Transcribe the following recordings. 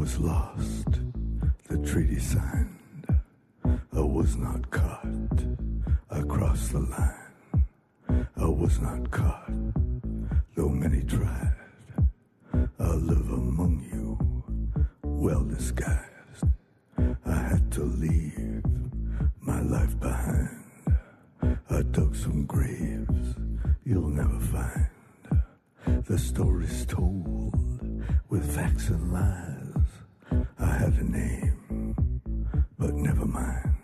was lost, the treaty signed. I was not caught across the line. I was not caught, though many tried. I live among you, well disguised. I had to leave my life behind. I dug some graves you'll never find. The story's told with facts and lies. A name, but never mind.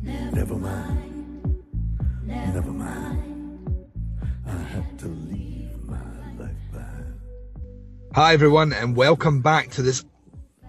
Never mind. Never mind. I to leave my life behind. Hi everyone, and welcome back to this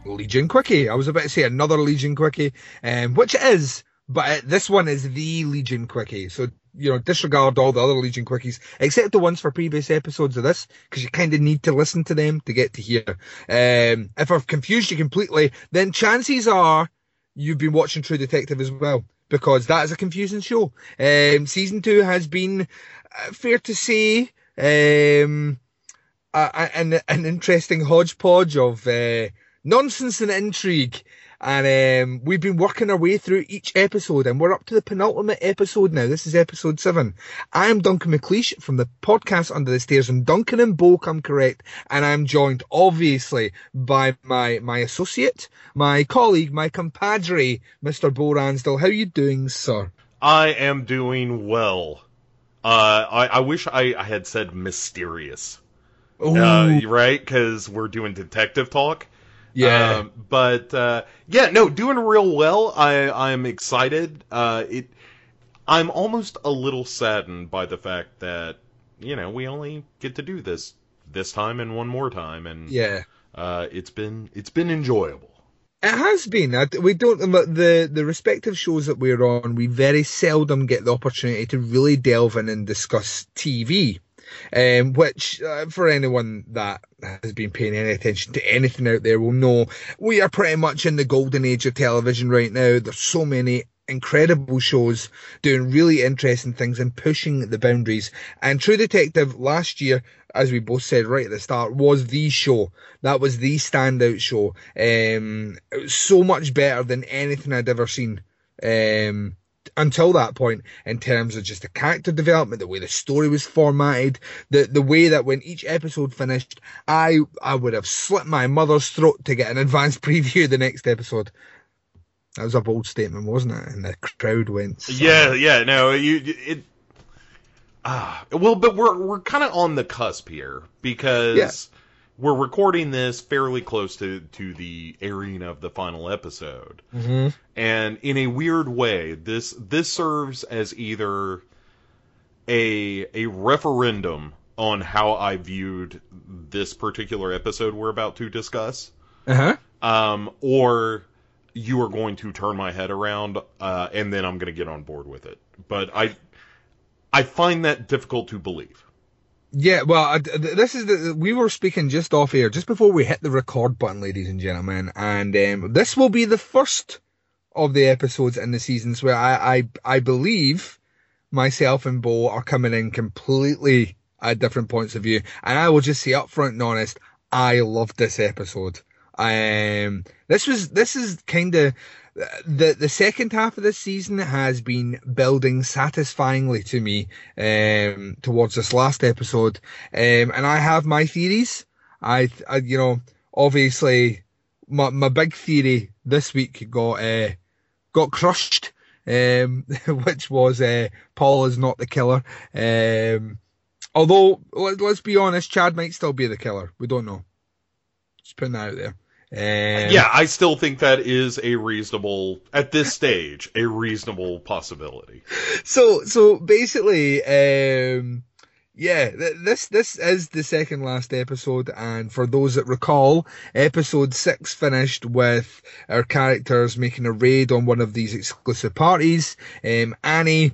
Legion Quickie. I was about to say another Legion Quickie, um, which it is, but this one is the Legion Quickie. So you know, disregard all the other Legion Quickies, except the ones for previous episodes of this, because you kind of need to listen to them to get to here. Um, if I've confused you completely, then chances are you've been watching True Detective as well, because that is a confusing show. Um, season two has been, uh, fair to say, um, a, an, an interesting hodgepodge of uh, nonsense and intrigue. And um, we've been working our way through each episode, and we're up to the penultimate episode now. This is episode seven. I am Duncan McLeish from the podcast Under the Stairs, and Duncan and Bo come correct. And I'm joined, obviously, by my my associate, my colleague, my compadre, Mr. Bo Ransdell. How are you doing, sir? I am doing well. Uh, I, I wish I, I had said mysterious. Uh, right? Because we're doing detective talk. Yeah. Um, but uh, yeah, no, doing real well. I I'm excited. Uh, it. I'm almost a little saddened by the fact that you know we only get to do this this time and one more time, and yeah. uh, it's been it's been enjoyable. It has been. I- We don't the the respective shows that we're on. We very seldom get the opportunity to really delve in and discuss TV. Um, which, uh, for anyone that has been paying any attention to anything out there, will know we are pretty much in the golden age of television right now. There's so many incredible shows doing really interesting things and pushing the boundaries. And True Detective last year, as we both said right at the start, was the show. That was the standout show. Um, it was so much better than anything I'd ever seen. Um, until that point, in terms of just the character development, the way the story was formatted, the the way that when each episode finished, I I would have slit my mother's throat to get an advance preview of the next episode. That was a bold statement, wasn't it? And the crowd went. Yeah, yeah, no, you it. Ah, well, but we're we're kind of on the cusp here because Yeah. We're recording this fairly close to to the airing of the final episode, hmm and in a weird way, this this serves as either a a referendum on how I viewed this particular episode we're about to discuss, Uh huh. um, or you are going to turn my head around, uh, and then I'm going to get on board with it. But I, I find that difficult to believe. Yeah, well, this is the we were speaking just off air, just before we hit the record button, ladies and gentlemen, and um, this will be the first of the episodes in the seasons where I I, I believe myself and Bo are coming in completely at different points of view, and I will just say up front and honest, I loved this episode. Um, this was this is kind of the the second half of the season has been building satisfyingly to me um, towards this last episode, um, and I have my theories. I, I you know, obviously, my my big theory this week got uh, got crushed, um, which was uh, Paul is not the killer. Um, although let, let's be honest, Chad might still be the killer. We don't know. Just putting that out there. Um, yeah, I still think that is a reasonable at this stage a reasonable possibility. so so basically um yeah th- this this is the second last episode and for those that recall episode 6 finished with our characters making a raid on one of these exclusive parties um annie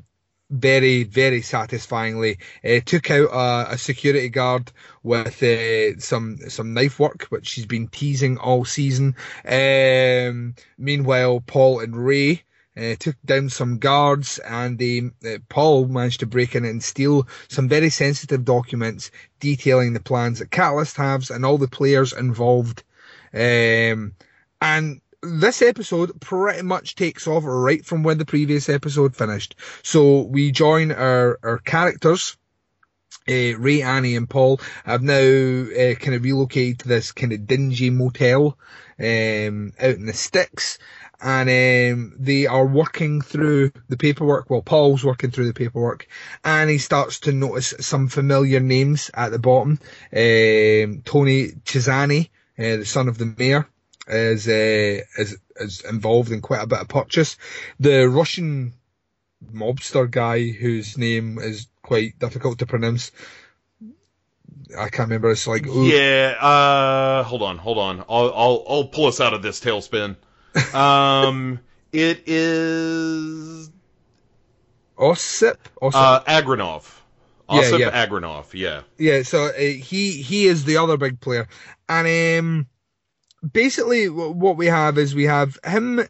very very satisfyingly uh, took out a, a security guard with uh, some some knife work which she's been teasing all season. Um meanwhile paul and ray uh, took down some guards, and they, uh, Paul managed to break in and steal some very sensitive documents detailing the plans that Catalast has and all the players involved. Um, and this episode pretty much takes off right from when the previous episode finished. So we join our, our characters. Uh, Ray, Annie, and Paul have now uh, kind of relocated to this kind of dingy motel um, out in the sticks, and um, they are working through the paperwork. Well, Paul's working through the paperwork, and he starts to notice some familiar names at the bottom. Um, Tony Chessani, uh, the son of the mayor, is, uh, is is involved in quite a bit of purchase. The Russian mobster guy whose name is quite difficult to pronounce. I can't remember. It's like ooh, Yeah. Uh, hold on, hold on. I'll I'll I'll pull us out of this tailspin. Um, it is Osip. Osip. uh Agranov. Yeah, Osip yeah. Agranov. Yeah. Yeah, so uh, he he is the other big player, and um, basically what we have is we have him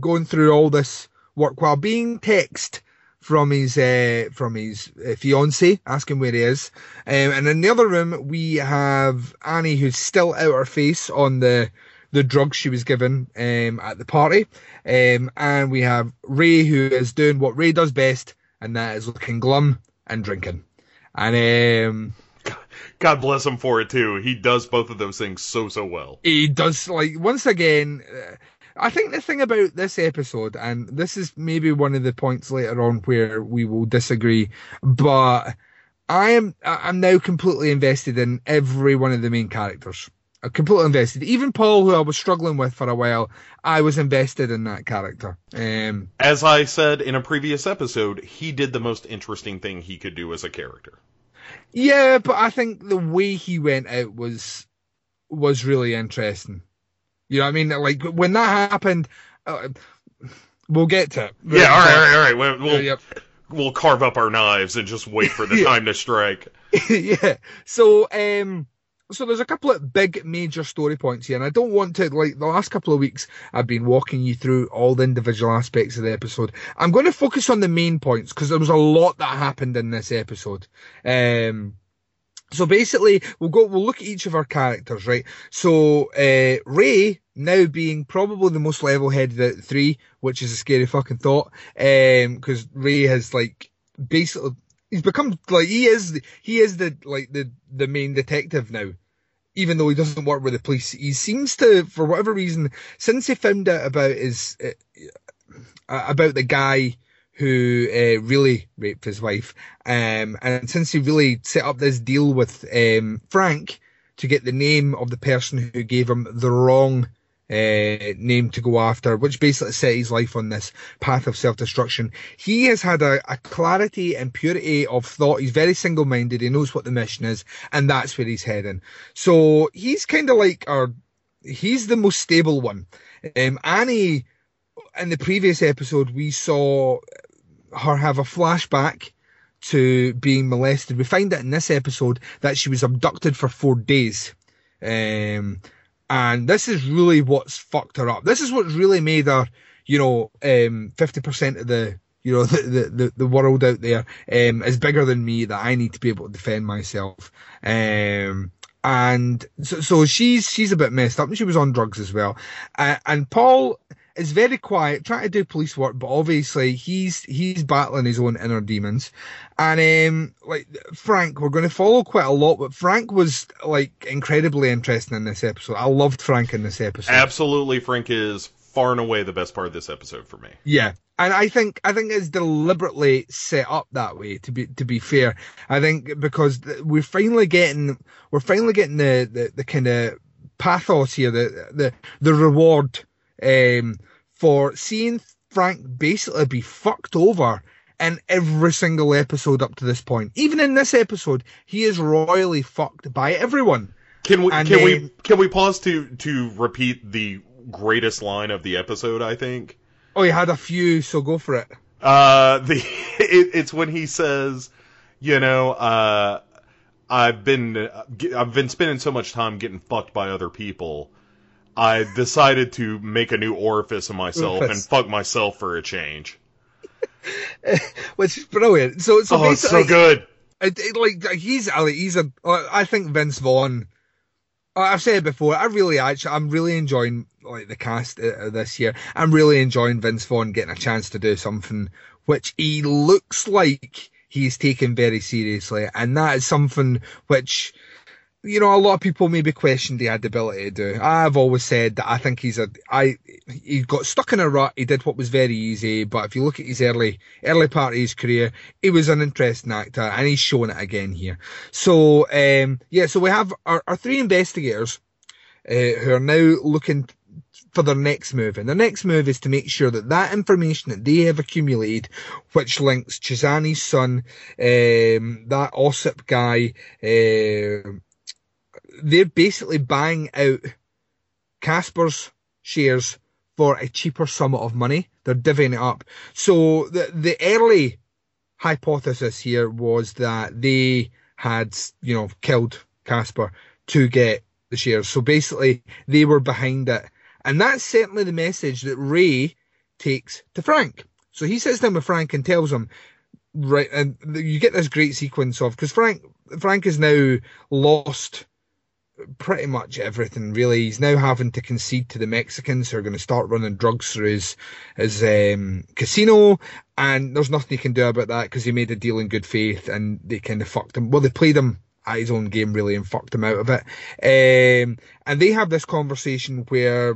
going through all this work while being texted from his uh, from his uh, fiance asking where he is, um, and in the other room we have Annie who's still out her face on the the drugs she was given um, at the party, um, and we have Ray who is doing what Ray does best, and that is looking glum and drinking. And um, God bless him for it too. He does both of those things so so well. he does like once again. Uh, I think the thing about this episode, and this is maybe one of the points later on where we will disagree, but I am I- I'm now completely invested in every one of the main characters. I'm completely invested. Even Paul, who I was struggling with for a while, I was invested in that character. Um, As I said in a previous episode, he did the most interesting thing he could do as a character. Yeah, but I think the way he went out was was really interesting. You know what I mean? Like when that happened, uh, we'll get to it. Yeah, all right, all right, all right. We'll, we'll, Yep. we'll carve up our knives and just wait for the Yeah. time to strike. yeah. So, um, so there's a couple of big major story points here, and I don't want to like the last couple of weeks I've been walking you through all the individual aspects of the episode. I'm going to focus on the main points because there was a lot that happened in this episode. Um, so basically, we'll go. We'll look at each of our characters, right? So uh, Ray now being probably the most level-headed out of the three, which is a scary fucking thought, because Ray has like basically he's become like he is he is the like the the main detective now. Even though he doesn't work with the police, he seems to, for whatever reason, since he found out about his uh, about the guy who uh, really raped his wife, um, and since he really set up this deal with um, Frank to get the name of the person who gave him the wrong uh, name to go after, which basically set his life on this path of self-destruction. He has had a, a clarity and purity of thought. He's very single-minded. He knows what the mission is, and that's where he's heading. So he's kind of like our, he's the most stable one. Um, Annie, in the previous episode, we saw her have a flashback to being molested. We find out in this episode that she was abducted for four days. Um, and this is really what's fucked her up. This is what's really made her, you know, um, 50% of the, you know, the, the, the, world out there, um, is bigger than me that I need to be able to defend myself. Um, and so, so she's, she's a bit messed up and she was on drugs as well. Uh, and Paul is very quiet, trying to do police work, but obviously he's, he's battling his own inner demons. And, um, like, Frank, we're going to follow quite a lot, but Frank was, like, incredibly interesting in this episode. I loved Frank in this episode. Absolutely, Frank is far and away the best part of this episode for me. Yeah. And I think I think it's deliberately set up that way. To be to be fair, I think because we're finally getting we're finally getting the the, the kind of pathos here, the the the reward um, for seeing Frank basically be fucked over in every single episode up to this point. Even in this episode, he is royally fucked by everyone. Can we And can then- we can we pause to to repeat the greatest line of the episode? I think. Oh, he had a few, so go for it. Uh, the it, it's when he says, you know, uh, I've been I've been spending so much time getting fucked by other people. I decided to make a new orifice in myself and fuck myself for a change. Which is brilliant. So, so oh, it's so good. It, it, like he's uh, he's a uh, I think Vince Vaughn I've said it before. I really, actually, I'm really enjoying like the cast uh, this year. I'm really enjoying Vince Vaughn getting a chance to do something which he looks like he's taken very seriously, and that is something which you know, a lot of people maybe had the ability to do. I've always said that I think he's a, I, he got stuck in a rut. He did what was very easy, but if you look at his early, early part of his career, he was an interesting actor and he's showing it again here. So, um, yeah, so we have our, our three investigators, uh, who are now looking for their next move. And their next move is to make sure that that information that they have accumulated, which links Chessani's son, um, that Osip guy, uh, they're basically buying out Casper's shares for a cheaper sum of money. They're divvying it up. So the the early hypothesis here was that they had, you know, killed Casper to get the shares. So basically they were behind it. And that's certainly the message that Ray takes to Frank. So he sits down with Frank and tells him, right, and you get this great sequence of, because Frank, Frank has now lost pretty much everything really. He's now having to concede to the Mexicans who are going to start running drugs through his his um, casino, and there's nothing he can do about that because he made a deal in good faith and they kind of fucked him. Well, they played him at his own game really and fucked him out of it. Um, and they have this conversation where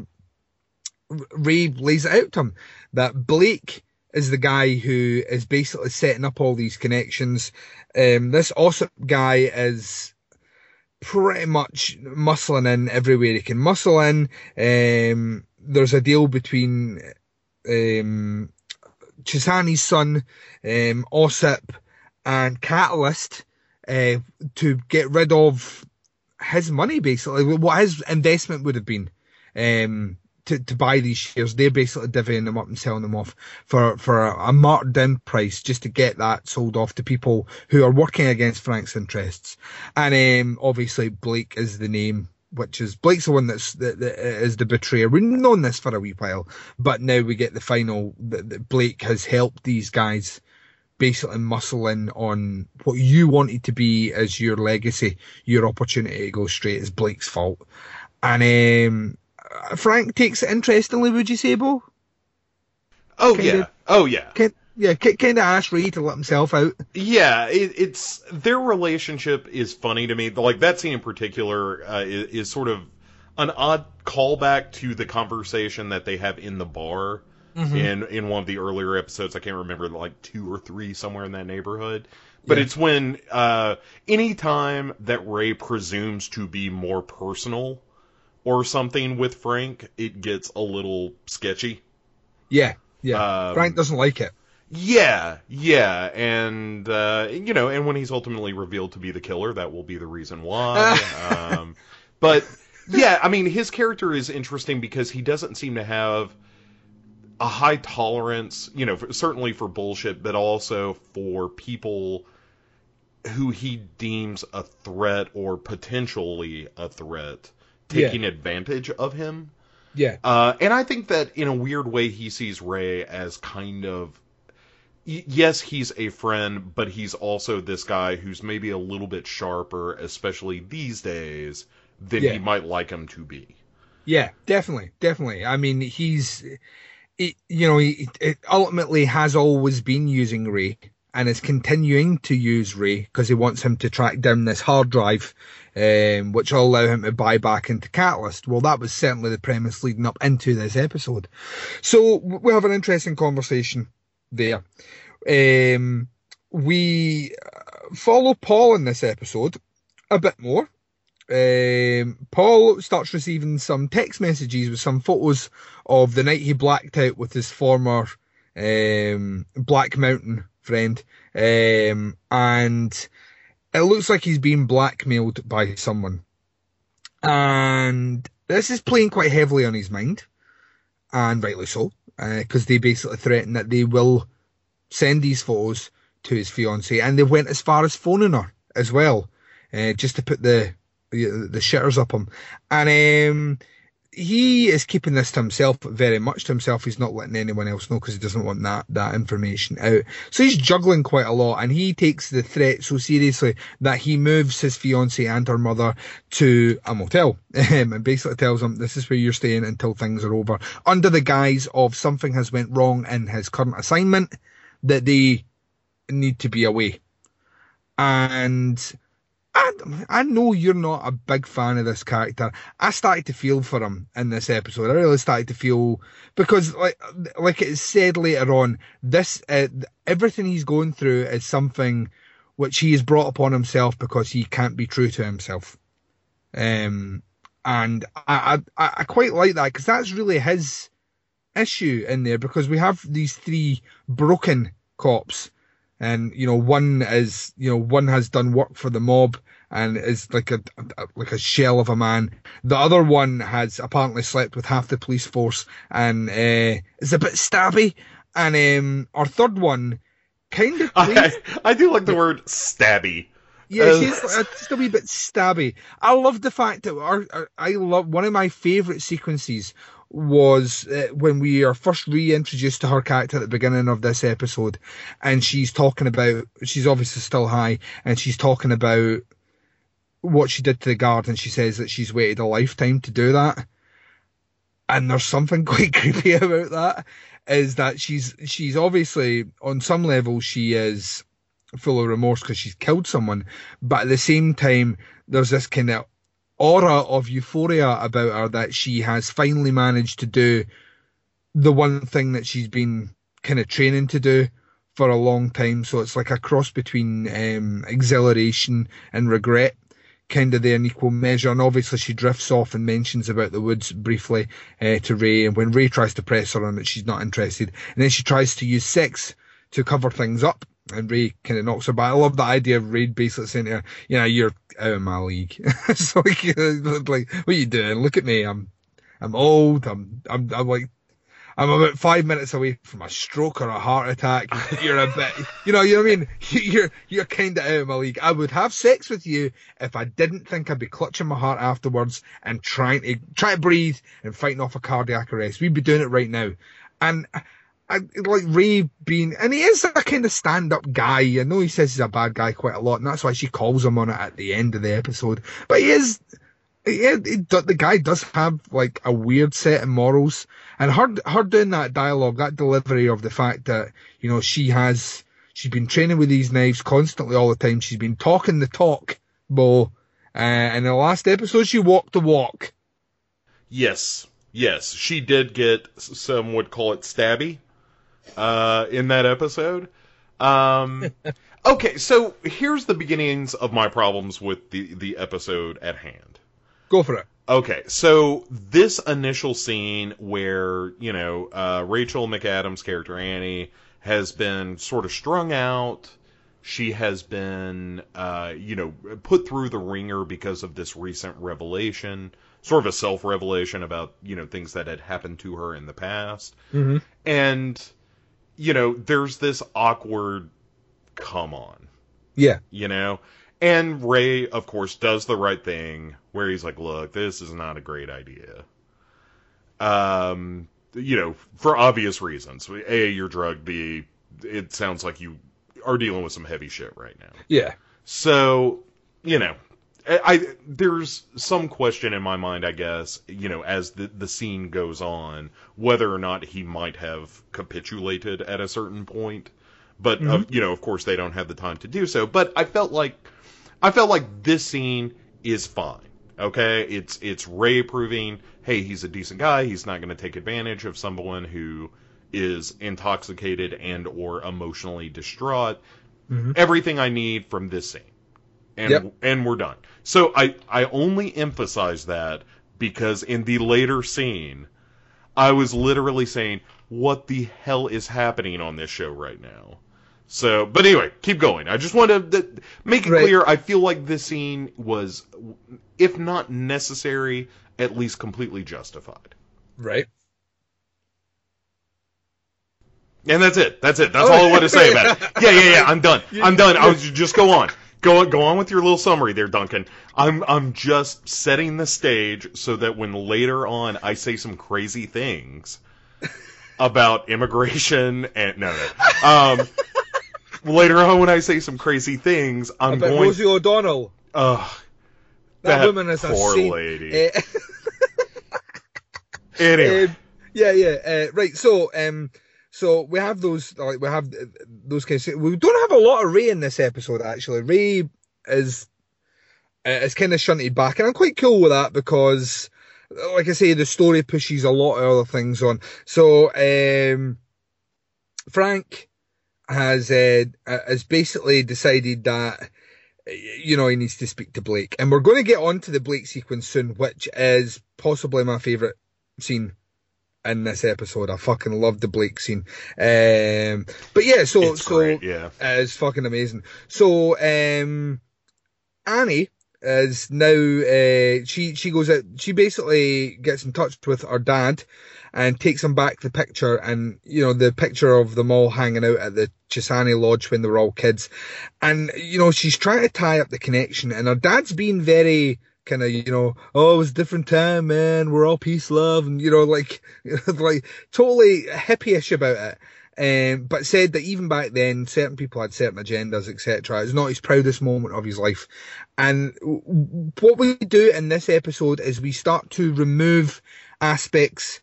Ray lays it out to him that Blake is the guy who is basically setting up all these connections. Um, this Osip guy is pretty much muscling in everywhere he can muscle in. Um, there's a deal between um, Chessani's son, um, Osip, and Catalast uh, to get rid of his money, basically, what his investment would have been. Um, to, to buy these shares. They're basically divvying them up and selling them off for, for a, marked down price just to get that sold off to people who are working against Frank's interests. And um, obviously Blake is the name which is Blake's the one that's that, that is the betrayer. We've known this for a wee while, but now we get the final that, that Blake has helped these guys basically muscle in on what you wanted to be as your legacy, your opportunity to go straight is Blake's fault. And um, Frank takes it interestingly, would you say, Bo? Oh kind yeah, of, oh yeah. Kind, yeah, kind of asked Ray to let himself out. Yeah, it, it's their relationship is funny to me. Like that scene in particular uh, is, is, sort of an odd callback to the conversation that they have in the bar mm-hmm. in in one of the earlier episodes. I can't remember, like two or three, somewhere in that neighborhood. But yeah. it's when uh, any time that Ray presumes to be more personal or something with Frank, it gets a little sketchy. Yeah, yeah. Um, Frank doesn't like it. Yeah, yeah, and uh, you know, and when he's ultimately revealed to be the killer, that will be the reason why. um, but yeah, I mean, his character is interesting because he doesn't seem to have a high tolerance, you know, for, certainly for bullshit, but also for people who he deems a threat or potentially a threat taking yeah. advantage of him. Yeah. Uh, and I think that in a weird way, he sees Ray as kind of. Yes, he's a friend, but he's also this guy who's maybe a little bit sharper, especially these days, than yeah. he might like him to be. Yeah, definitely, definitely. I mean, he's, it, you know, he it ultimately has always been using Ray and is continuing to use Ray because he wants him to track down this hard drive um, which will allow him to buy back into Catalast. Well, that was certainly the premise leading up into this episode. So we have an interesting conversation there. Um, we follow Paul in this episode a bit more. Um, Paul starts receiving some text messages with some photos of the night he blacked out with his former um, Black Mountain friend, um, and it looks like he's being blackmailed by someone. And this is playing quite heavily on his mind, and rightly so, because uh, they basically threaten that they will send these photos to his fiancee, and they went as far as phoning her as well, uh, just to put the the, shitters up him. And um, he is keeping this to himself, very much to himself. He's not letting anyone else know because he doesn't want that that information out. So he's juggling quite a lot, and he takes the threat so seriously that he moves his fiancee and her mother to a motel, um, and basically tells them this is where you're staying until things are over, under the guise of something has went wrong in his current assignment that they need to be away, and I, know you're not a big fan of this character. I started to feel for him in this episode. I really started to feel because, like, like it's said later on, this uh, everything he's going through is something which he has brought upon himself because he can't be true to himself. Um, and I, I, I quite like that because that's really his issue in there because we have these three broken cops and you know one is you know one has done work for the mob and is like a, a, like a shell of a man. The other one has apparently slept with half the police force and uh, is a bit stabby. And um, our third one kind of I, I, do like the word stabby. Yeah, uh, she's just a wee bit stabby. I love the fact that our, our I love one of my favourite sequences was uh, when we are first reintroduced to her character at the beginning of this episode, and she's talking about she's obviously still high, and she's talking about what she did to the guard, and she says that she's waited a lifetime to do that. And there's something quite creepy about that, is that she's she's obviously on some level she is full of remorse because she's killed someone, but at the same time there's this kind of aura of euphoria about her that she has finally managed to do the one thing that she's been kind of training to do for a long time. So it's like a cross between um, exhilaration and regret, kind of there in equal measure. And obviously she drifts off and mentions about the woods briefly uh, to Ray. And when Ray tries to press her on it, she's not interested. And then she tries to use sex to cover things up and Ray kind of knocks her back. I love the idea of Ray basically saying to her, you know, you're out of my league. it's like, like, what are you doing? Look at me. I'm, I'm old. I'm, I'm, I'm like, I'm about five minutes away from a stroke or a heart attack. You're a bit, you know, you know what I mean? You're, you're kind of out of my league. I would have sex with you if I didn't think I'd be clutching my heart afterwards and trying to, try to breathe and fighting off a cardiac arrest. We'd be doing it right now. And I, like Ray being, and he is a kind of stand-up guy. I know he says he's a bad guy quite a lot, and that's why she calls him on it at the end of the episode. But he is, he, the guy does have like a weird set of morals, and her her doing that dialogue, that delivery of the fact that you know she has, she's been training with these knives constantly all the time. She's been talking the talk, Bo. Uh, and in the last episode, she walked the walk. Yes, yes, she did get some would call it stabby uh, in that episode. Um, okay, so here's the beginnings of my problems with the the episode at hand. Go for it. Okay, so this initial scene where you know uh, Rachel McAdams' character Annie has been sort of strung out. She has been, uh, you know, put through the ringer because of this recent revelation, sort of a self revelation about, you know, things that had happened to her in the past. Mm-hmm. And you know, there's this awkward come on. Yeah. You know? And Ray, of course, does the right thing where he's like, look, this is not a great idea. Um, you know, for obvious reasons. A, you're drugged. B, it sounds like you are dealing with some heavy shit right now. Yeah. So, you know, I, there's some question in my mind, I guess, you know, as the the scene goes on, whether or not he might have capitulated at a certain point. But mm-hmm. uh, you know, of course, they don't have the time to do so. But I felt like I felt like this scene is fine. Okay, it's it's Ray proving, hey, he's a decent guy. He's not going to take advantage of someone who is intoxicated and or emotionally distraught. Mm-hmm. Everything I need from this scene and yep. and we're done. So I I only emphasize that because in the later scene, I was literally saying, "What the hell is happening on this show right now?" So, but anyway, keep going. I just want to make it right. clear. I feel like this scene was, if not necessary, at least completely justified. Right. And that's it. That's it. That's oh, all I want to say about it. Yeah, yeah, yeah. I'm done. I'm done. I was just go on. Go on, go on with your little summary there, Duncan. I'm I'm just setting the stage so that when later on I say some crazy things about immigration and no, no. Um, later on when I say some crazy things, I'm About going. Rosie O'Donnell. Ugh, That, That woman is a poor saint. lady. Eh, anyway, um, yeah, yeah. Uh, right. So, um, so we have those like we have uh, those kinds. Of, we don't have a lot of Ray in this episode actually. Ray is uh, is kind of shunted back, and I'm quite cool with that because, like I say, the story pushes a lot of other things on. So, um, Frank has uh, has basically decided that you know he needs to speak to Blake, and we're going to get on to the Blake sequence soon, which is possibly my favorite scene in this episode. I fucking love the Blake scene. Um, but yeah, so it's so great. Yeah, it's fucking amazing. So um, Annie is now uh, she she goes out. She basically gets in touch with her dad and takes him back the picture and you know the picture of them all hanging out at the Chessani Lodge when they were all kids. And you know she's trying to tie up the connection, and her dad's been very kind of you know oh it was a different time man we're all peace love and you know like like totally hippie-ish about it um, but said that even back then, certain people had certain agendas, etc. It's not his proudest moment of his life. And what we do in this episode is we start to remove aspects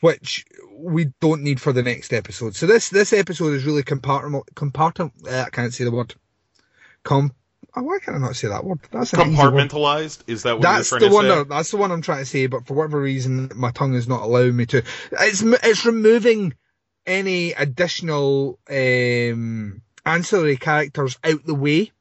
which we don't need for the next episode. So this this episode is really compartment compartment. Uh, I can't say the word. Com. Oh, why can I not say that word? That's compartmentalized. Is that what That's you're the trying one. to say? That, that's the one I'm trying to say, but for whatever reason, my tongue is not allowing me to. It's it's removing any additional um, ancillary characters out the way.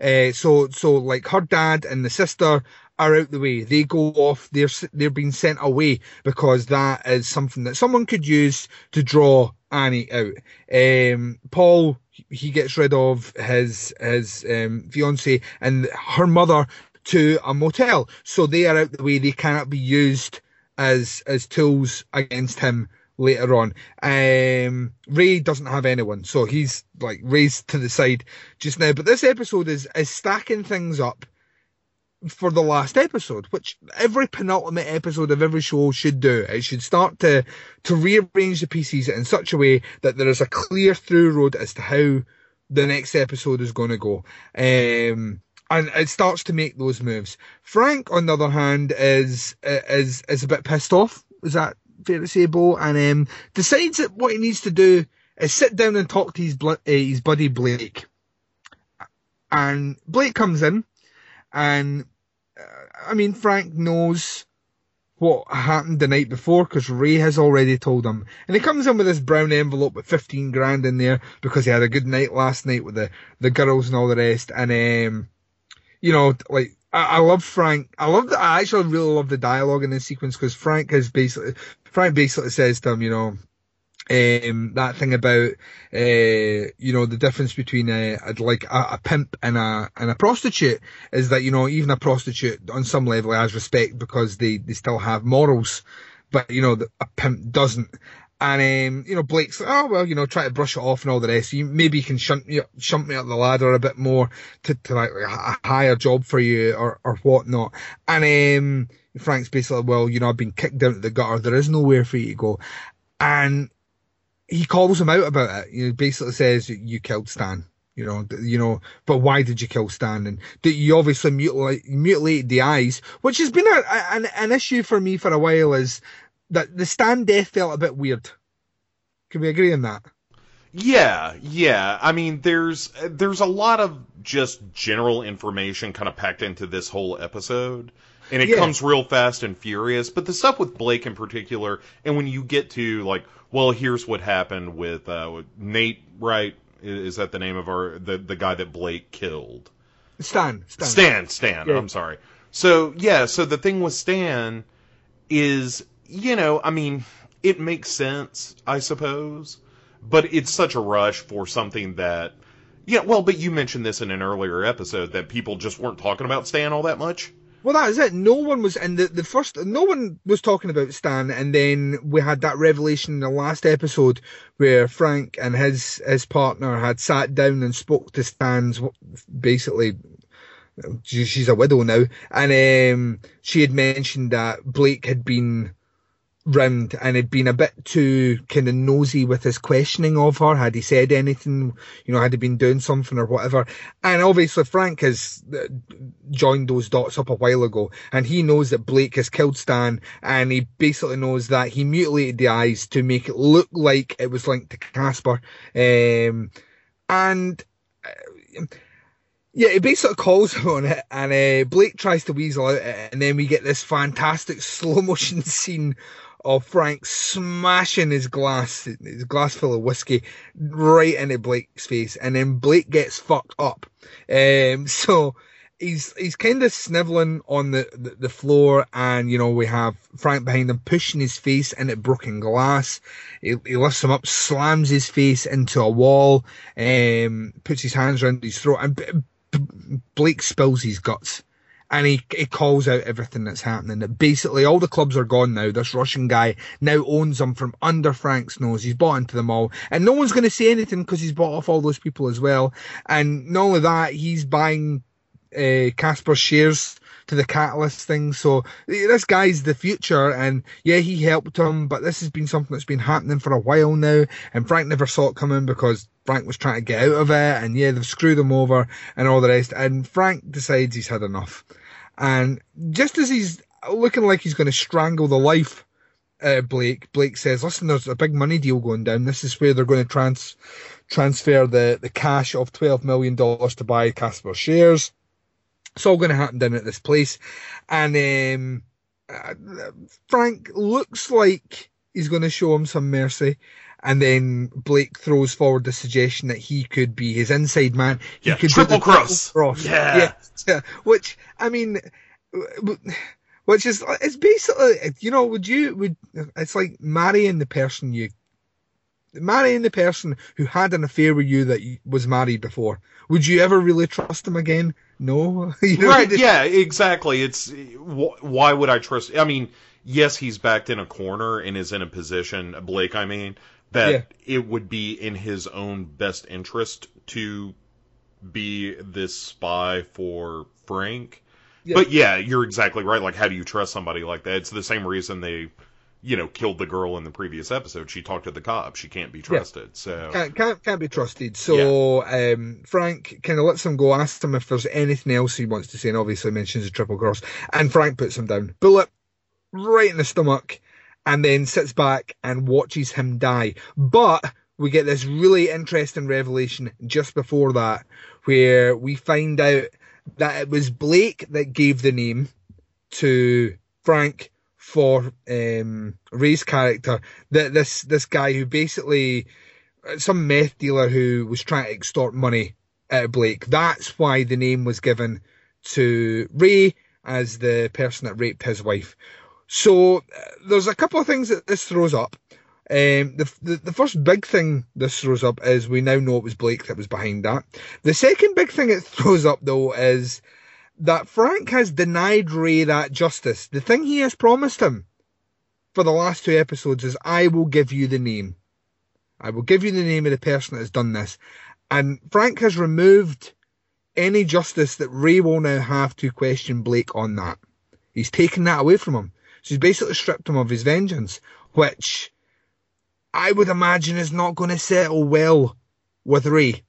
Uh, so so like her dad and the sister are out the way. They go off. They're they're being sent away because that is something that someone could use to draw Annie out. Um, Paul he gets rid of his his um, fiance and her mother to a motel, so they are out the way. They cannot be used as as tools against him later on. Um, Ray doesn't have anyone, so he's like raised to the side just now. But this episode is is stacking things up for the last episode, which every penultimate episode of every show should do. It should start to to rearrange the pieces in such a way that there is a clear through road as to how the next episode is going to go. Um, and it starts to make those moves. Frank, on the other hand, is is is a bit pissed off. Is that fair to say, Bo? And um, decides that what he needs to do is sit down and talk to his uh, his buddy Blake. And Blake comes in, and uh, I mean Frank knows what happened the night before because Ray has already told him. And he comes in with this brown envelope with 15 grand in there because he had a good night last night with the, the girls and all the rest. And, um, you know, like, I, I love Frank. I love the, I actually really love the dialogue in this sequence because Frank has basically, Frank basically says to him, you know, um, that thing about, uh, you know, the difference between a, a like a, a pimp and a and a prostitute is that you know even a prostitute on some level has respect because they they still have morals, but you know a pimp doesn't. And um, you know Blake's like, oh well, you know, try to brush it off and all the rest. You maybe you can shunt me up, shunt me up the ladder a bit more to, to like a higher job for you or or whatnot. And um, Frank's basically, well, you know, I've been kicked down to the gutter. There is nowhere for you to go. And he calls him out about it. Know, basically says you killed Stan. You know, you know, but why did you kill Stan? And that you obviously mutilate, mutilated the eyes, which has been a, a, an, an issue for me for a while. Is that the Stan death felt a bit weird? Can we agree on that? Yeah, yeah. I mean, there's there's a lot of just general information kind of packed into this whole episode, and it Yeah. comes real fast and furious. But the stuff with Blake in particular, and when you get to like, well, here's what happened with, uh, with Nate. Right? Is that the name of our the the guy that Blake killed? Stan, Stan. Stan, Stan. Yeah. I'm sorry. So yeah, so the thing with Stan is, you know, I mean, it makes sense, I suppose, but it's such a rush for something that, yeah, well, but you mentioned this in an earlier episode that people just weren't talking about Stan all that much. Well, that is it. No one was in the, the first, no one was talking about Stan. And then we had that revelation in the last episode where Frank and his, his partner had sat down and spoke to Stan's basically, she's a widow now. And, um, she had mentioned that Blake had been round and had been a bit too kind of nosy with his questioning of her. Had he said anything, you know, had he been doing something or whatever? And obviously Frank has uh, joined those dots up a while ago and he knows that Blake has killed Stan and he basically knows that he mutilated the eyes to make it look like it was linked to Casper. Um, and, uh, yeah, he basically calls on it, and uh, Blake tries to weasel out it, and then we get this fantastic slow motion scene of Frank smashing his glass, his glass full of whiskey, right into Blake's face, and then Blake gets fucked up. Um, so he's he's kind of sniveling on the, the, the floor, and you know we have Frank behind him pushing his face into broken glass. He, he lifts him up, slams his face into a wall, um, puts his hands around his throat, and Blake spills his guts and he, he calls out everything that's happening. That basically all the clubs are gone now. This Russian guy now owns them from under Frank's nose. He's bought into them all, and no one's going to say anything because he's bought off all those people as well. And not only that, he's buying uh, Casper shares to the Catalast thing. So this guy's the future, and yeah, he helped him, but this has been something that's been happening for a while now, and Frank never saw it coming because Frank was trying to get out of it, and yeah, they've screwed him over and all the rest. And Frank decides he's had enough. And just as he's looking like he's going to strangle the life uh, Blake, Blake says, "Listen, there's a big money deal going down. This is where they're going to trans transfer the the cash of twelve million dollars to buy Casper shares. It's all going to happen down at this place." And um, uh, Frank looks like he's going to show him some mercy. And then Blake throws forward the suggestion that he could be his inside man. He yeah, could triple cross. Triple cross. Yeah. yeah. Which, I mean, which is, it's basically, you know, would you, would, it's like marrying the person you, marrying the person who had an affair with you that was married before. Would you ever really trust them again? No. you know, right. Yeah, exactly. It's, why would I trust, I mean, yes, he's backed in a corner and is in a position, Blake, I mean, that yeah. it would be in his own best interest to be this spy for Frank. Yeah. But yeah, you're exactly right. Like, how do you trust somebody like that? It's the same reason they, you know, killed the girl in the previous episode. She talked to the cops. She can't be trusted. Yeah. So can't, can't can't be trusted. So um, Frank kind of lets him go. Asks him if there's anything else he wants to say, and obviously mentions the triple cross. And Frank puts him down. Bullet right in the stomach and then sits back and watches him die. But we get this really interesting revelation just before that, where we find out that it was Blake that gave the name to Frank for um, Ray's character. That this this guy who basically some meth dealer who was trying to extort money out of Blake. That's why the name was given to Ray as the person that raped his wife. So uh, there's a couple of things that this throws up. Um, the, the, the first big thing this throws up is we now know it was Blake that was behind that. The second big thing it throws up though is that Frank has denied Ray that justice. The thing he has promised him for the last two episodes is I will give you the name. I will give you the name of the person that has done this. And Frank has removed any justice that Ray will now have to question Blake on that. He's taken that away from him. So he's basically stripped him of his vengeance, which I would imagine is not going to settle well with Ray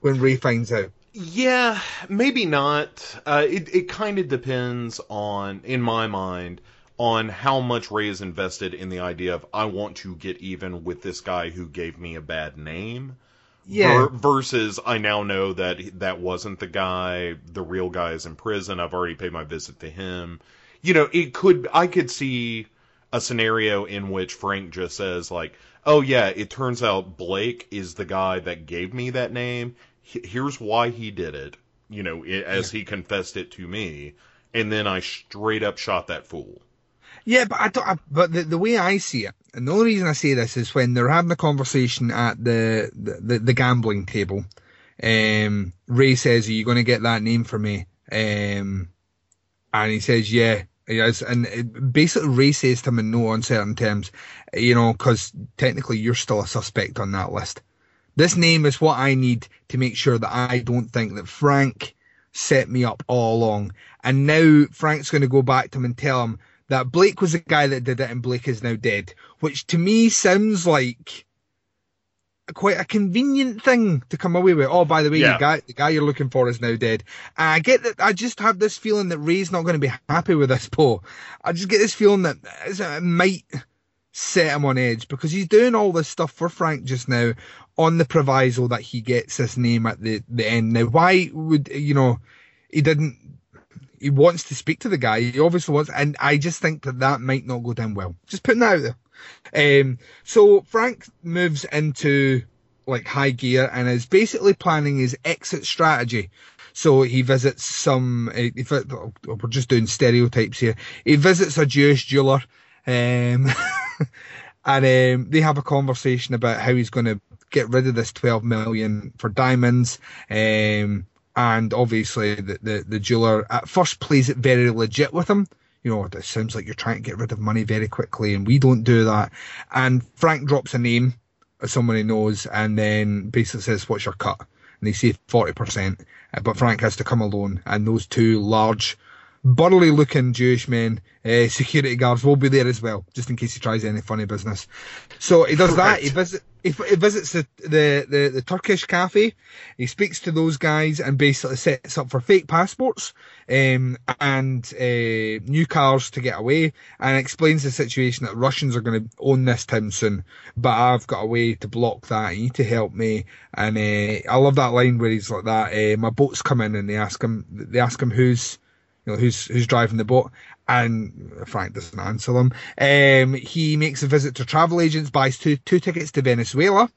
when Ray finds out. Yeah, maybe not. Uh, it it kind of depends on, in my mind, on how much Ray is invested in the idea of I want to get even with this guy who gave me a bad name. Yeah. versus I now know that that wasn't the guy. The real guy is in prison. I've already paid my visit to him you know, it could I could see a scenario in which Frank just says like, "Oh yeah, it turns out Blake is the guy that gave me that name. Here's why he did it." You know, as yeah. he confessed it to me, and then I straight up shot that fool. Yeah, but I don't. I, but the, the way I see it, and the only reason I say this is when they're having a conversation at the the, the, the gambling table. Um, Ray says, "Are you going to get that name for me?" Um, And he says, yeah, he is. And it, basically Ray to him in no uncertain terms, you know, cause technically you're still a suspect on that list. This name is what I need to make sure that I don't think that Frank set me up all along. And now Frank's going to go back to him and tell him that Blake was the guy that did it and Blake is now dead, which to me sounds like quite a convenient thing to come away with. Oh, by the way, Yeah. the guy the guy you're looking for is now dead. And I get that. I just have this feeling that Ray's not going to be happy with this, Bo. I just get this feeling that it might set him on edge because he's doing all this stuff for Frank just now on the proviso that he gets this name at the the end. Now, why would you know? He didn't. He wants to speak to the guy. He obviously wants, and I just think that that might not go down well. Just putting that out there. Um, so Frank moves into like high gear and is basically planning his exit strategy. So he visits some. Uh, if it, we're just doing stereotypes here. He visits a Jewish jeweler, um, and um, they have a conversation about how he's going to get rid of this 12 million for diamonds. Um, and obviously the, the, the jeweler at first plays it very legit with him. You know, it sounds like you're trying to get rid of money very quickly and we don't do that. And Frank drops a name of someone he knows and then basically says, what's your cut? And they say 40%, uh, but Frank has to come alone and those two large, burly looking Jewish men, uh, security guards will be there as well, just in case he tries any funny business. So he does that. He, visit, he, visits the, the, the, the Turkish cafe. He speaks to those guys and basically sets up for fake passports um, and uh, new cars to get away and explains the situation that Russians are going to own this town soon, but I've got a way to block that. You need to help me. And uh, I love that line where he's like that. Uh, my boat's come in and they ask him. They ask him who's you know, who's who's driving the boat, and Frank doesn't answer them. Um, he makes a visit to travel agents, buys two two tickets to Venezuela,